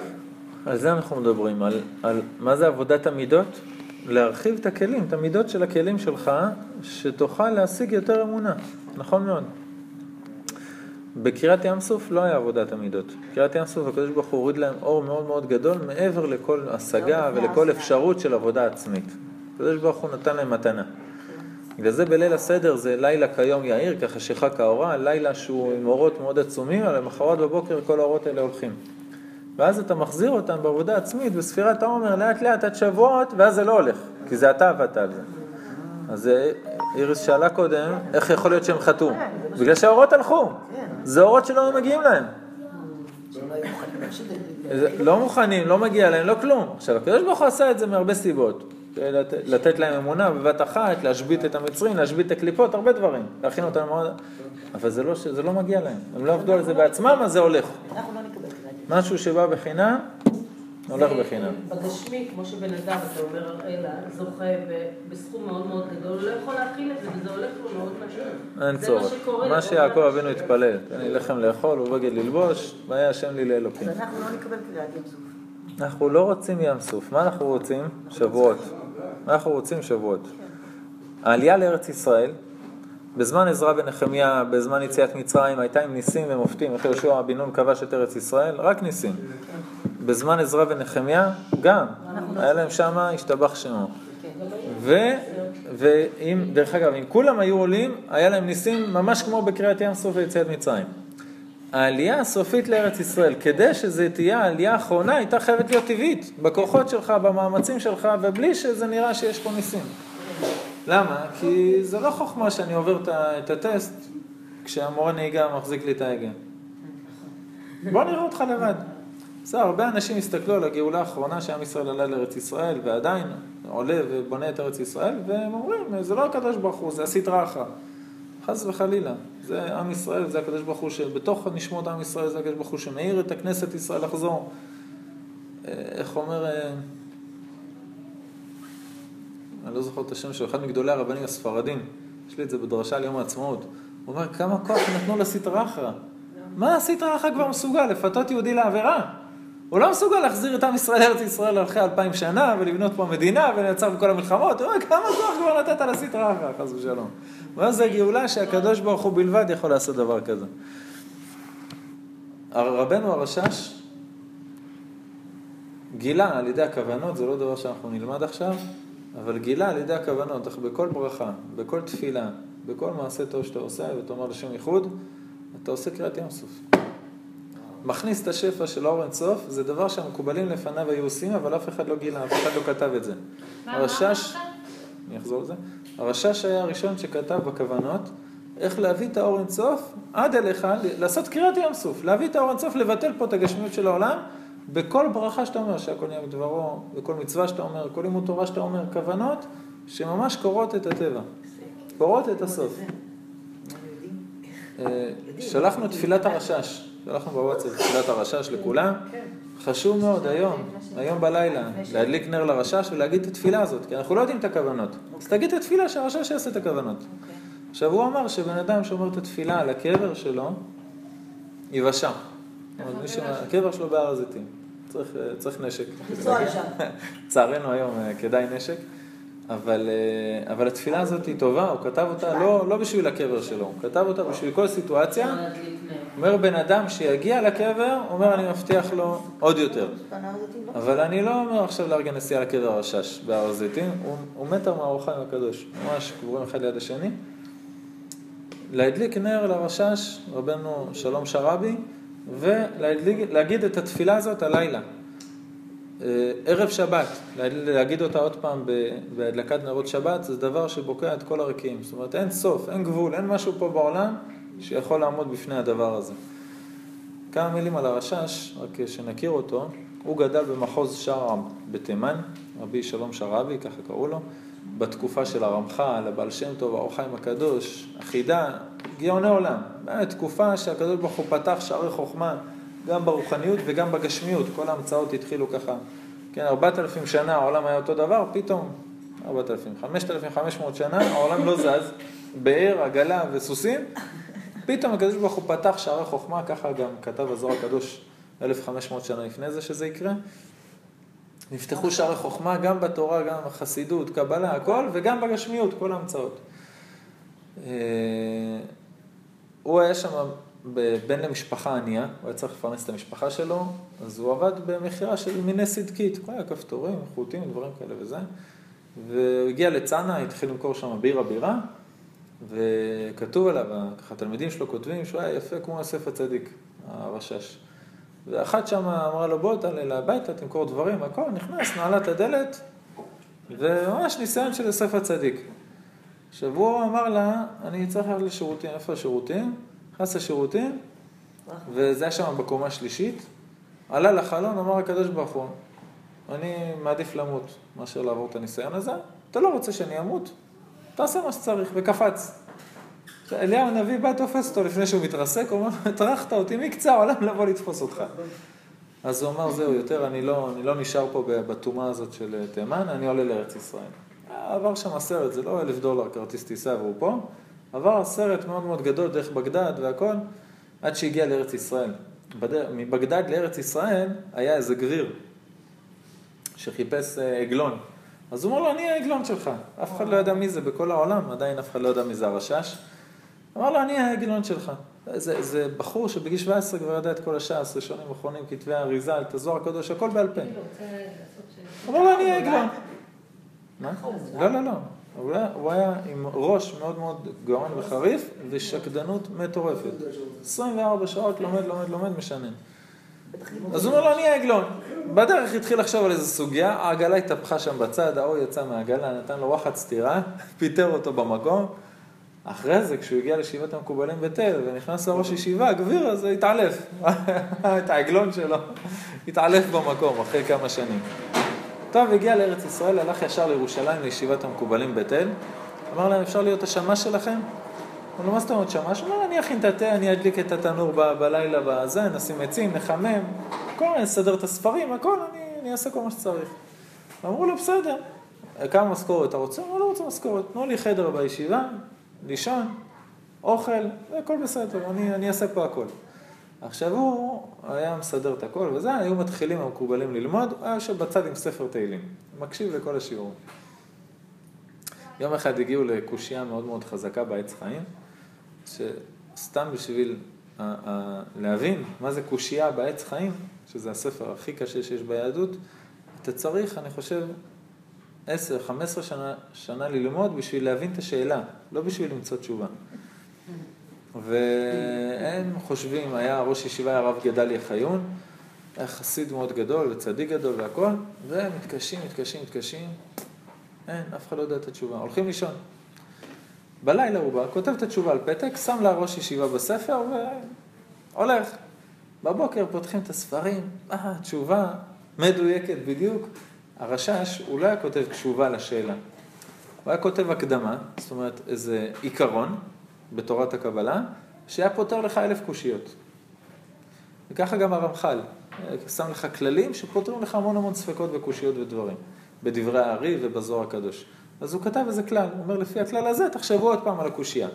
על זה אנחנו מדברים, על, על מה זה עבודת המידות? להרחיב את הכלים, את המידות של הכלים שלך, שתוכל להשיג יותר אמונה. נכון מאוד. בקריאת ים סוף לא היה עבודת המידות. בקריאת ים סוף הקדוש ברוך הוא הוריד להם אור מאוד מאוד גדול מעבר לכל השגה לא ולכל אפשרות של עבודה עצמית. הקדוש ברוך הוא נתן להם מתנה. בגלל זה בליל הסדר זה לילה כיום יאיר, כחשיכה כאורה, לילה שהוא עם אורות מאוד עצומים, אבל למחרת בבוקר כל האורות האלה הולכים. ואז אתה מחזיר אותם בעבודה עצמית, בספירת העומר, לאט לאט עד שבועות, ואז זה לא הולך, כי זה אתה עבדת על זה. אז אה, איריס שאלה קודם, איך יכול להיות שהם חטאו? בגלל שהאורות הלכו. זה אורות שלא מגיעים להם. לא מוכנים לא מגיע להם, לא כלום. עכשיו, הקדוש ברוך הוא עשה את זה מהרבה סיבות. לת- לתת להם אמונה בבת אחת, להשבית את המצרים, להשבית את הקליפות, הרבה דברים. להכין אותם. אבל לא, זה לא מגיע להם. הם לא עבדו על זה בעצמם, אז זה הולך. אנחנו לא נקבל קריאת ים. משהו שבא בחינם, הולך בחינם. בגשמי, כמו שבן אדם, אתה אומר, אלה, זוכה ב- בסכום מאוד מאוד גדול, הוא לא יכול להכיל את זה, וזה הולך לו מאוד מהר. אין צורך. מה שיעקב. אבינו התפלל, תן לי לחם לאכול ובגד ללבוש, והיה השם לי לאלוקים. אז אנחנו לא נקבל קריאת ים סוף. אנחנו לא רוצים ים סוף, מה אנחנו רוצים? שבועות. אנחנו רוצים שבועות. העלייה לארץ ישראל, בזמן עזרא ונחמיה, בזמן יציאת מצרים, הייתה עם ניסים ומופתים, איך יהושע בן נון כבש את ארץ ישראל, רק ניסים. בזמן עזרא ונחמיה, גם, היה להם שמה, השתבח שמו. ו, ואם, דרך אגב, אם כולם היו עולים, היה להם ניסים ממש כמו בקריאת ים סוף ויציאת מצרים. העלייה הסופית לארץ ישראל, כדי שזה תהיה העלייה האחרונה, הייתה חייבת להיות טבעית, בכוחות שלך, במאמצים שלך, ובלי שזה נראה שיש פה ניסים. למה? כי זה לא חוכמה שאני עובר את הטסט כשהמורה נהיגה מחזיק לי את ההגה. בוא נראה אותך לבד. בסדר, הרבה אנשים הסתכלו על הגאולה האחרונה שעם ישראל עלה לארץ ישראל, ועדיין עולה ובונה את ארץ ישראל, והם אומרים, זה לא הקדוש ברוך הוא, זה הסטרא אחרא. חס וחלילה. זה עם ישראל, זה הקדוש ברוך הוא שבתוך נשמות עם ישראל זה הקדוש ברוך הוא שמאיר את הכנסת ישראל לחזור. אה, איך אומר, אה, אני לא זוכר את השם שלו, אחד מגדולי הרבנים הספרדים, יש לי את זה בדרשה על יום העצמאות. הוא אומר, כמה כוח נתנו לסטרא אחרא. מה הסטרא אחרא כבר מסוגל? לפתות יהודי לעבירה. הוא לא מסוגל להחזיר את עם ישראל לארץ ישראל אחרי אלפיים שנה ולבנות פה מדינה ולנצח בכל המלחמות. הוא אומר, כמה כוח כבר נתת לסטרא אחרא, חס ושלום. הוא אומר, זה גאולה שהקדוש ברוך הוא בלבד יכול לעשות דבר כזה. רבנו הרשש גילה על ידי הכוונות, זה לא דבר שאנחנו נלמד עכשיו, אבל גילה על ידי הכוונות, איך בכל ברכה, בכל תפילה, בכל מעשה טוב שאתה עושה, ותאמר לשם ייחוד, אתה עושה קריאת ים סוף. מכניס את השפע של אור אינסוף, זה דבר שהמקובלים לפניו היו עושים, אבל אף אחד לא גילה, אף אחד לא כתב את זה. הרשש? אני אחזור לזה, הרשש היה הראשון שכתב בכוונות, איך להביא את האור אינסוף עד אליך, לעשות קריאת ים סוף, להביא את האור אינסוף, לבטל פה את הגשמיות של העולם, בכל ברכה שאתה אומר, שהכל נהיה מדברו, בכל מצווה שאתה אומר, כל לימוד תורה שאתה אומר, כוונות שממש קורות את הטבע, קורות את הסוף. אה, שלחנו תפילת הרשש, שלחנו בוואטסאפ תפילת הרשש לכולם. חשוב מאוד היום, היום בלילה, להדליק נר לרשש ולהגיד את התפילה הזאת, כי אנחנו לא יודעים את הכוונות. אז תגיד את התפילה שהרשש יעשה את הכוונות. עכשיו הוא אמר שבן אדם שאומר את התפילה על הקבר שלו, אומרת, מי שהקבר שלו בהר הזיתים. צריך, אה, צריך נשק. <laughs> לצערנו היום אה, כדאי נשק. אבל, אה, אבל התפילה הזאת היא טובה, הוא כתב אותה לא, לא בשביל הקבר שלו, הוא כתב אותה בשביל כל סיטואציה. אומר בן אדם שיגיע לקבר, אומר אני מבטיח לו עוד יותר. לא? אבל אני לא אומר עכשיו לארגן נסיעה לקבר הרשש בהר הזיתים, הוא, מטר מהאור החיים הקדוש, ממש קבורים אחד ליד השני. להדליק נר לרשש, רבנו שלום שרבי, ולהגיד את התפילה הזאת הלילה. אה, ערב שבת, להגיד אותה עוד פעם בהדלקת נרות שבת, זה דבר שבוקע את כל הרקיעים. זאת אומרת, אין סוף, אין גבול, אין משהו פה בעולם שיכול לעמוד בפני הדבר הזה. כמה מילים על הרשש, רק שנכיר אותו. הוא גדל במחוז שרעם בתימן, רבי שלום שרעבי, ככה קראו לו, בתקופה של הרמח"ל, הבעל שם טוב, האור חיים הקדוש, החידה, גאוני עולם. באמת תקופה שהקדוש ברוך הוא פתח שערי חוכמה, גם ברוחניות וגם בגשמיות. כל ההמצאות התחילו ככה, כן, ארבעת אלפים שנה העולם היה אותו דבר, פתאום, ארבעת אלפים, חמשת אלפים חמש מאות שנה, העולם לא זז, באר, עגלה וסוסים, פתאום הקדוש ברוך הוא פתח שערי חוכמה, ככה גם כתב הזוהר הקדוש 1500 שנה לפני זה שזה יקרה. נפתחו שערי חוכמה גם בתורה, גם בחסידות, קבלה, הכל, וגם בגשמיות, כל ההמצאות. הוא היה שם בן למשפחה ענייה, הוא היה צריך לפרנס את המשפחה שלו, אז הוא עבד במכירה של מיני צדקית, כל היה כפתורים, חוטים, דברים כאלה וזה. והוא הגיע לצנעא, התחיל למכור שם בירה בירה, וכתוב עליו, ככה התלמידים שלו כותבים שהוא היה יפה כמו יוסף הצדיק, הרשש. ואחת שם אמרה לו בוא תעלה להביתה, תמכור דברים, הכל, נכנס, נעלה את הדלת, וממש ניסיון של יוסף הצדיק. עכשיו הוא אמר לה, אני צריך ללכת לשירותים, איפה השירותים? נכנס לשירותים, וזה היה שם בקומה שלישית, עלה לחלון, אמר הקדוש ברוך הוא, אני מעדיף למות מאשר לעבור את הניסיון הזה, אתה לא רוצה שאני אמות? תעשה מה שצריך, וקפץ. אליהו הנביא בא, תופס אותו לפני שהוא מתרסק, הוא אומר, הטרחת אותי מקצה העולם לבוא לתפוס אותך. אז הוא אמר, זהו, יותר, אני לא, אני לא נשאר פה בטומאה הזאת של תימן, אני עולה לארץ ישראל. עבר שם סרט, זה לא אלף דולר כרטיס טיסה והוא פה, עבר סרט מאוד מאוד גדול דרך בגדד והכל, עד שהגיע לארץ ישראל. בדרך, מבגדד לארץ ישראל היה איזה גביר שחיפש אה, עגלון. אז הוא אומר לו, אני העגלון שלך. אף אחד לא ידע מי זה בכל העולם, עדיין אף אחד לא ידע מי זה הרשש. אמר לו, אני העגלון שלך. זה, זה בחור שבגיל 17 כבר ידע את כל הש"ס, ראשונים אחרונים, כתבי האריזה, את הזוהר הקדוש, הכל בעל פה. אמר לו, אני העגלון. מה? לא, לא, לא. הוא היה, עם ראש מאוד מאוד גאון וחריף ושקדנות מטורפת. 24 שעות לומד, לומד, לומד, משנן. אז הוא אומר לו, אני העגלון. בדרך התחיל לחשוב על איזו סוגיה, העגלה התהפכה שם בצד, ההוא יצא מהעגלה, נתן לו וואחד סטירה, <laughs> פיטר אותו במקום. אחרי זה, כשהוא הגיע לישיבת המקובלים בתל ונכנס לראש ישיבה, הגביר הזה התעלף. <laughs> את העגלון שלו, התעלף במקום אחרי כמה שנים. טוב, הגיע לארץ ישראל, הלך ישר לירושלים לישיבת המקובלים בתל. אמר להם, אפשר להיות השמש שלכם? אמר לו, מה זאת אומרת שמש? אמר, אני אכין את התה, אני אדליק את התנור ב- בלילה בזה, נשים עצים, נחמם, הכל, אני אסדר את הספרים, הכל, אני, אני אעשה כל מה שצריך. אמרו לו, בסדר. כמה משכורת אתה רוצה? אמרו, לא רוצה משכורת. תנו לי חדר בישיבה, לישון, אוכל, הכל בסדר, אני, אני אעשה פה הכל. עכשיו הוא היה מסדר את הכל וזה, היו מתחילים המקובלים ללמוד, הוא היה יושב בצד עם ספר תהילים, מקשיב לכל השיעורים. יום אחד הגיעו לקושייה מאוד מאוד חזקה בעץ חיים, שסתם בשביל ה- ה- להבין מה זה קושייה בעץ חיים, שזה הספר הכי קשה שיש ביהדות, אתה צריך, אני חושב, 10-15 שנה, שנה ללמוד בשביל להבין את השאלה, לא בשביל למצוא תשובה. והם חושבים, היה ראש ישיבה, הרב גדליה חיון, היה חסיד מאוד גדול וצדיק גדול והכל, והם מתקשים, מתקשים, מתקשים, אין, אף אחד לא יודע את התשובה, הולכים לישון. בלילה הוא בא, כותב את התשובה על פתק, שם לה ראש ישיבה בספר והולך. בבוקר פותחים את הספרים, אה, תשובה מדויקת בדיוק. הרשש, הוא לא היה כותב תשובה לשאלה. הוא היה כותב הקדמה, זאת אומרת איזה עיקרון בתורת הקבלה, שהיה פותר לך אלף קושיות. וככה גם הרמח"ל, שם לך כללים שפותרים לך המון המון ספקות וקושיות ודברים, בדברי הארי ובזוהר הקדוש. אז הוא כתב איזה כלל, הוא אומר, לפי הכלל הזה, תחשבו עוד פעם על הקושייה.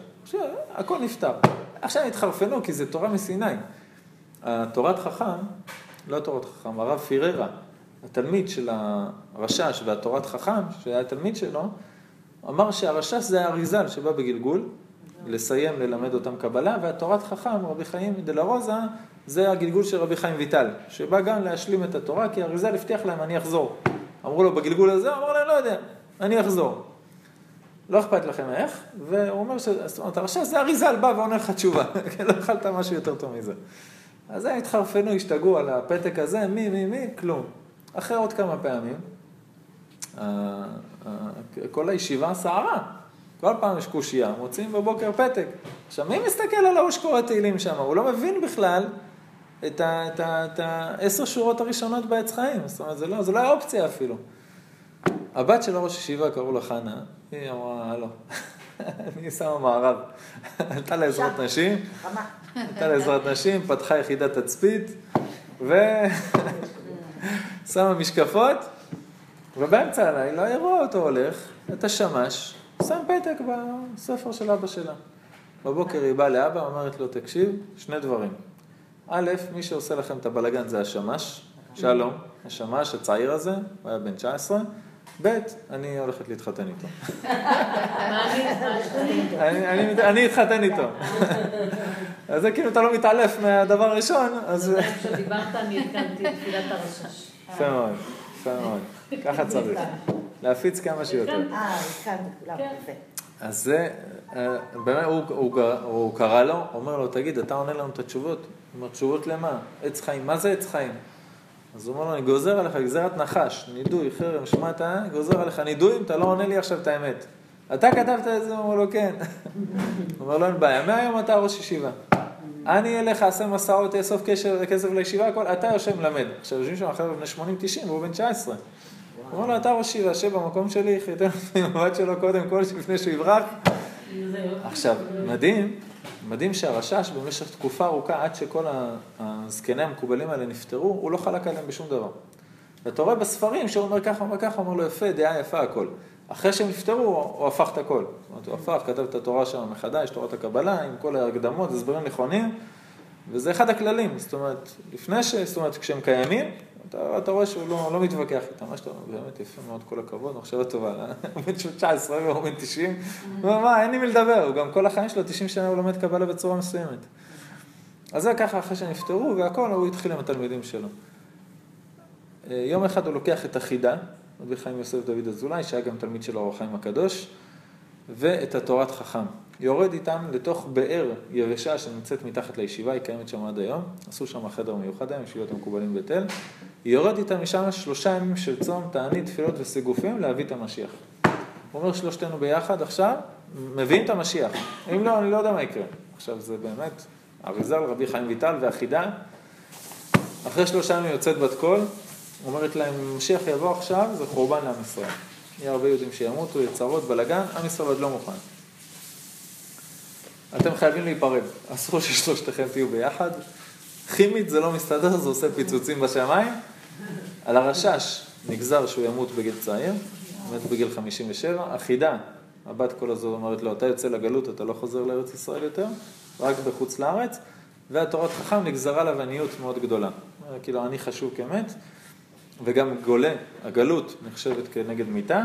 הכל נפתר. עכשיו התחרפנו, כי זה תורה מסיני. התורת חכם, לא תורת חכם, הרב פיררה, התלמיד של הרשש והתורת חכם, שהיה התלמיד שלו, אמר שהרשש זה האריזל שבא בגלגול, לסיים ללמד אותם קבלה, והתורת חכם, רבי חיים דלה רוזה, זה הגלגול של רבי חיים ויטל, שבא גם להשלים את התורה, כי אריזל הבטיח להם, אני אחזור. אמרו לו, בגלגול הזה? אמר להם, לא יודע, אני אחזור. לא אכפת לכם איך, והוא אומר, ש... זאת אומרת, הרשע זה אריזל בא ועונה לך תשובה, <laughs> לא אכלת משהו יותר טוב מזה. אז הם התחרפנו, השתגעו על הפתק הזה, מי, מי, מי, כלום. אחרי עוד כמה פעמים, כל הישיבה סערה. כל פעם יש קושייה, מוצאים בבוקר פתק. עכשיו, מי מסתכל על ההוא שקורא תהילים שם? הוא לא מבין בכלל את העשר שורות הראשונות בעץ חיים. זאת אומרת, זה לא, זה לא היה אופציה אפילו. הבת של ראש ישיבה, קראו לה חנה, היא אמרה, הלו, אני שמה מערב. עלתה לעזרת נשים, עלתה לעזרת נשים, פתחה יחידת תצפית, ושמה <laughs> משקפות, ובאמצע הלילה היא רואה אותו הולך, את השמש, שם פתק בספר של אבא שלה. בבוקר היא באה לאבא, אומרת לו, תקשיב, שני דברים. א', מי שעושה לכם את הבלגן זה השמש, שלום, השמש הצעיר הזה, הוא היה בן 19. ב', אני הולכת להתחתן איתו. אני אתחתן איתו. אז זה כאילו, אתה לא מתעלף מהדבר הראשון, אז... כשדיברת אני התקנתי את תפילת הרשש. יפה מאוד, יפה מאוד. ככה צריך. להפיץ כמה שיותר. אה, התקנת, כולם, כן. יפה. אז זה, אה, באמת, הוא, הוא, הוא קרא לו, אומר לו, תגיד, אתה עונה לנו את התשובות? הוא אומר, תשובות למה? עץ חיים, מה זה עץ חיים? אז הוא אומר לו, אני גוזר עליך גזירת נחש, נידוי, חרם, שמעת, גוזר עליך נידוי אם אתה לא עונה לי עכשיו את האמת. אתה כתבת את זה? הוא אומר לו, כן. <laughs> הוא אומר לו, אין בעיה, מהיום אתה ראש ישיבה. אני אלך, אעשה מסעות, אאסוף כסף לישיבה, הכל, אתה יושב מלמד. עכשיו יושבים שם חבר'ה בני 80-90 והוא בן 19. הוא אומר לו, אתה ראש ישיבה, שב במקום שלי, חיתן אותי עם שלו קודם כל, לפני שהוא יברח. עכשיו, מדהים, מדהים שהרשש במשך תקופה ארוכה, עד שכל הזקני המקובלים האלה נפטרו, הוא לא חלק עליהם בשום דבר. ואתה רואה בספרים שהוא אומר ככה, אומר ככה, אומר לו יפה, דעה יפה הכל. אחרי שהם נפטרו, הוא הפך את הכל. זאת אומרת, הוא הפך, כתב את התורה שם מחדש, תורת הקבלה, עם כל ההקדמות, הסברים נכונים, וזה אחד הכללים. זאת אומרת, לפני ש... זאת אומרת, כשהם קיימים, אתה, אתה רואה שהוא לא, לא מתווכח איתם, מה שאתה אומר, באמת יפה מאוד, כל הכבוד, מחשבה טובה, אה? <laughs> הוא בן 19 והוא בן 90, הוא אומר, מה, אין לי מי לדבר, הוא גם כל החיים שלו, 90 שנה הוא לומד קבלה בצורה מסוימת. אז זה ככה אחרי שנפטרו והכל, הוא התחיל עם התלמידים שלו. אה, יום אחד הוא לוקח את החידה, רבי חיים יוסף דוד אזולאי, שהיה גם תלמיד של אור החיים הקדוש, ואת התורת חכם. יורד איתם לתוך באר יבשה שנמצאת מתחת לישיבה, היא קיימת שם עד היום, עשו שם חדר מיוחד היום, ישיבות המקובלים בית אל. יורד איתם משם שלושה ימים של צום, תענית, תפילות וסיגופים להביא את המשיח. הוא אומר שלושתנו ביחד עכשיו, מביאים את המשיח. אם לא, אני לא יודע מה יקרה. עכשיו זה באמת, אריזל, רבי חיים ויטל והחידה. אחרי שלושה ימים יוצאת בת קול, אומרת להם, אם משיח יבוא עכשיו, זה חורבן לעם ישראל. יהיה הרבה יהודים שימותו, יצרות, בלאגן, עם ישראל עוד לא מוכן. אתם חייבים להיפרד, אסור ששלושתכם תהיו ביחד. כימית זה לא מסתדר, זה עושה פיצוצים בשמיים. על הרשש נגזר שהוא ימות בגיל צעיר, מת בגיל 57. החידה, הבת כל הזו אומרת לו, אתה יוצא לגלות, אתה לא חוזר לארץ ישראל יותר, רק בחוץ לארץ. והתורת חכם נגזרה עליו עניות מאוד גדולה. כאילו, אני חשוב כמת, וגם גולה, הגלות נחשבת כנגד מיתה,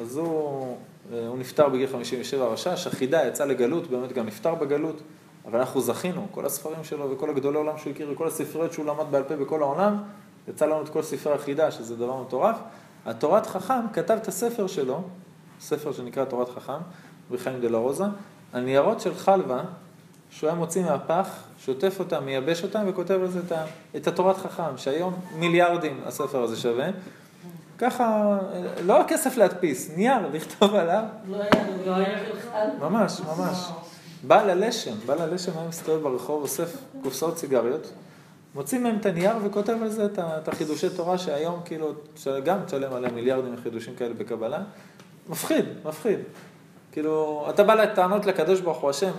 אז הוא, הוא נפטר בגיל 57 הרשש, החידה יצא לגלות, באמת גם נפטר בגלות, אבל אנחנו זכינו, כל הספרים שלו וכל הגדולי עולם שהוא הכיר, וכל הספריות שהוא למד בעל פה בכל העולם, יצא לנו את כל ספרי החידה, שזה דבר מטורף. התורת חכם כתב את הספר שלו, ספר שנקרא תורת חכם, בחיים דה לה רוזה, הניירות של חלבה, שהוא היה מוציא מהפח, שוטף אותם, מייבש אותם וכותב על זה את התורת חכם, שהיום מיליארדים הספר הזה שווה. ככה, לא כסף להדפיס, נייר, לכתוב עליו. לא היה לא היה בכלל. ממש, ממש. בעל הלשם, בעל הלשם היה מסתובב ברחוב, אוסף קופסאות סיגריות, מוציא מהם את הנייר וכותב על זה את, את החידושי תורה שהיום כאילו, גם תשלם עליהם מיליארדים חידושים כאלה בקבלה. מפחיד, מפחיד. כאילו, אתה בא לטענות לקדוש ברוך הוא השם,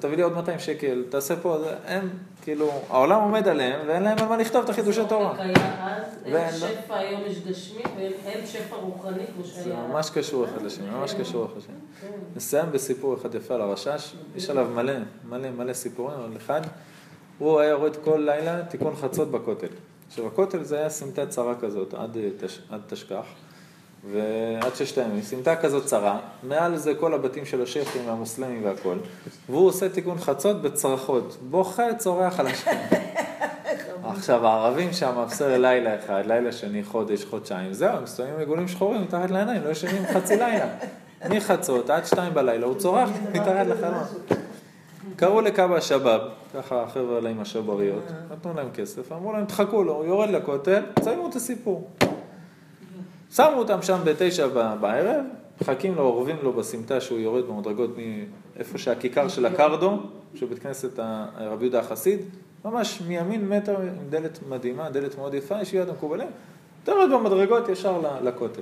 תביא לי עוד 200 שקל, תעשה פה, זה, הם, כאילו, העולם עומד עליהם, ואין להם על מה לכתוב את החידושי תורה. היה אז, אין שפע, היום יש גשמי, ואין שפע רוחני כמו זה שהיה. ממש קשור אחד לשני, ממש קשור אחד לשני. כן. נסיים בסיפור אחד יפה על הרשש, יש עליו מלא, מלא, מלא סיפורים, אבל אחד, הוא היה יורד כל לילה תיקון חצות בכותל. עכשיו, הכותל זה היה סמטה צרה כזאת, עד תשכח, ועד ששת הימים, סמטה כזאת צרה, מעל זה כל הבתים של השייחים והמוסלמים והכל, והוא עושה תיקון חצות בצרחות, בוכה, צורח על השם. <laughs> עכשיו, הערבים שם, בסדר, לילה אחד, לילה שני, חודש, חודשיים, זהו, הם מסתובבים עיגולים שחורים מתחת לעיניים, לא ישנים חצי לילה. מחצות עד שתיים בלילה, הוא צורח מתחת לחלון. קראו לכמה השבאב, ככה החבר'ה האלה עם השבריות, נתנו להם כסף, אמרו להם, תחכו לו, הוא יורד לכותל, תסיימו את הסיפור. שמו אותם שם בתשע בערב, מחכים לו, אורבים לו בסמטה שהוא יורד במדרגות מאיפה שהכיכר של הקרדו, של בית כנסת ה- רבי יהודה החסיד, ממש מימין מטר עם דלת מדהימה, דלת מאוד יפה, יש יד המקובלים, אתה יורד במדרגות ישר לכותל.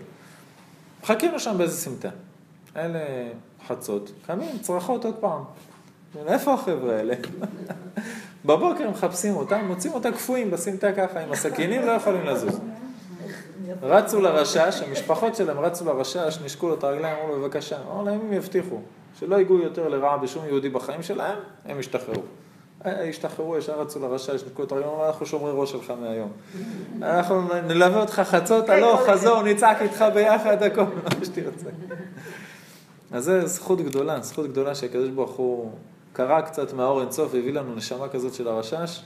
מחכים לו שם באיזה סמטה. אלה חצות, קמים, צרחות עוד פעם. איפה החבר'ה האלה? <laughs> בבוקר מחפשים אותם, מוצאים אותם קפואים בסמטה ככה, עם הסכינים, לא יכולים לזוז. רצו לרשש, המשפחות שלהם רצו לרשש, נשקו לו את הרגליים, אמרו לו בבקשה, אמרו להם אם יבטיחו שלא ייגעו יותר לרעה בשום יהודי בחיים שלהם, הם ישתחררו. אה, השתחררו, ישר רצו לרשש, נשקו את הרגליים, אמרו אנחנו שומרי ראש שלך מהיום. אנחנו נלווה אותך חצות, הלוך, חזור, נצעק איתך ביחד, הכל, מה שתרצה. אז זו זכות גדולה, זכות גדולה שהקדוש ברוך הוא קרא קצת מהאור אינסוף והביא לנו נשמה כזאת של הרשש.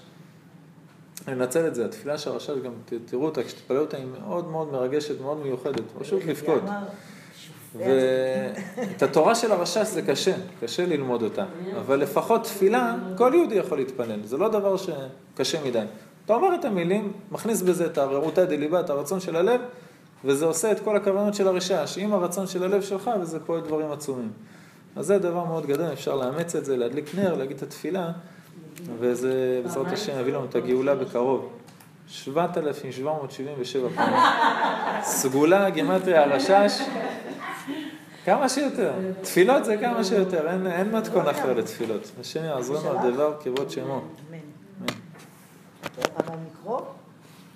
לנצל את זה, התפילה של הרשש, גם תראו אותה, כשתתפלל אותה היא מאוד מאוד מרגשת, מאוד מיוחדת, פשוט לבכות. ואת התורה של הרשש זה קשה, קשה ללמוד אותה, אבל לפחות תפילה, כל יהודי יכול להתפלל, זה לא דבר שקשה מדי. אתה אומר את המילים, מכניס בזה את הרעותא דליבה, את הרצון של הלב, וזה עושה את כל הכוונות של הרשש, עם הרצון של הלב שלך, וזה פועל דברים עצומים. אז זה דבר מאוד גדול, אפשר לאמץ את זה, להדליק נר, להגיד את התפילה, וזה בעזרת השם יביא לנו את הגאולה בקרוב. 7,777 פעמים. סגולה, גימטריה, הרשש. כמה שיותר. תפילות זה כמה שיותר, אין, אין מתכון אחר לתפילות. השם יעזרנו על דבר כבוד שמו. אמן. אבל לקרוא?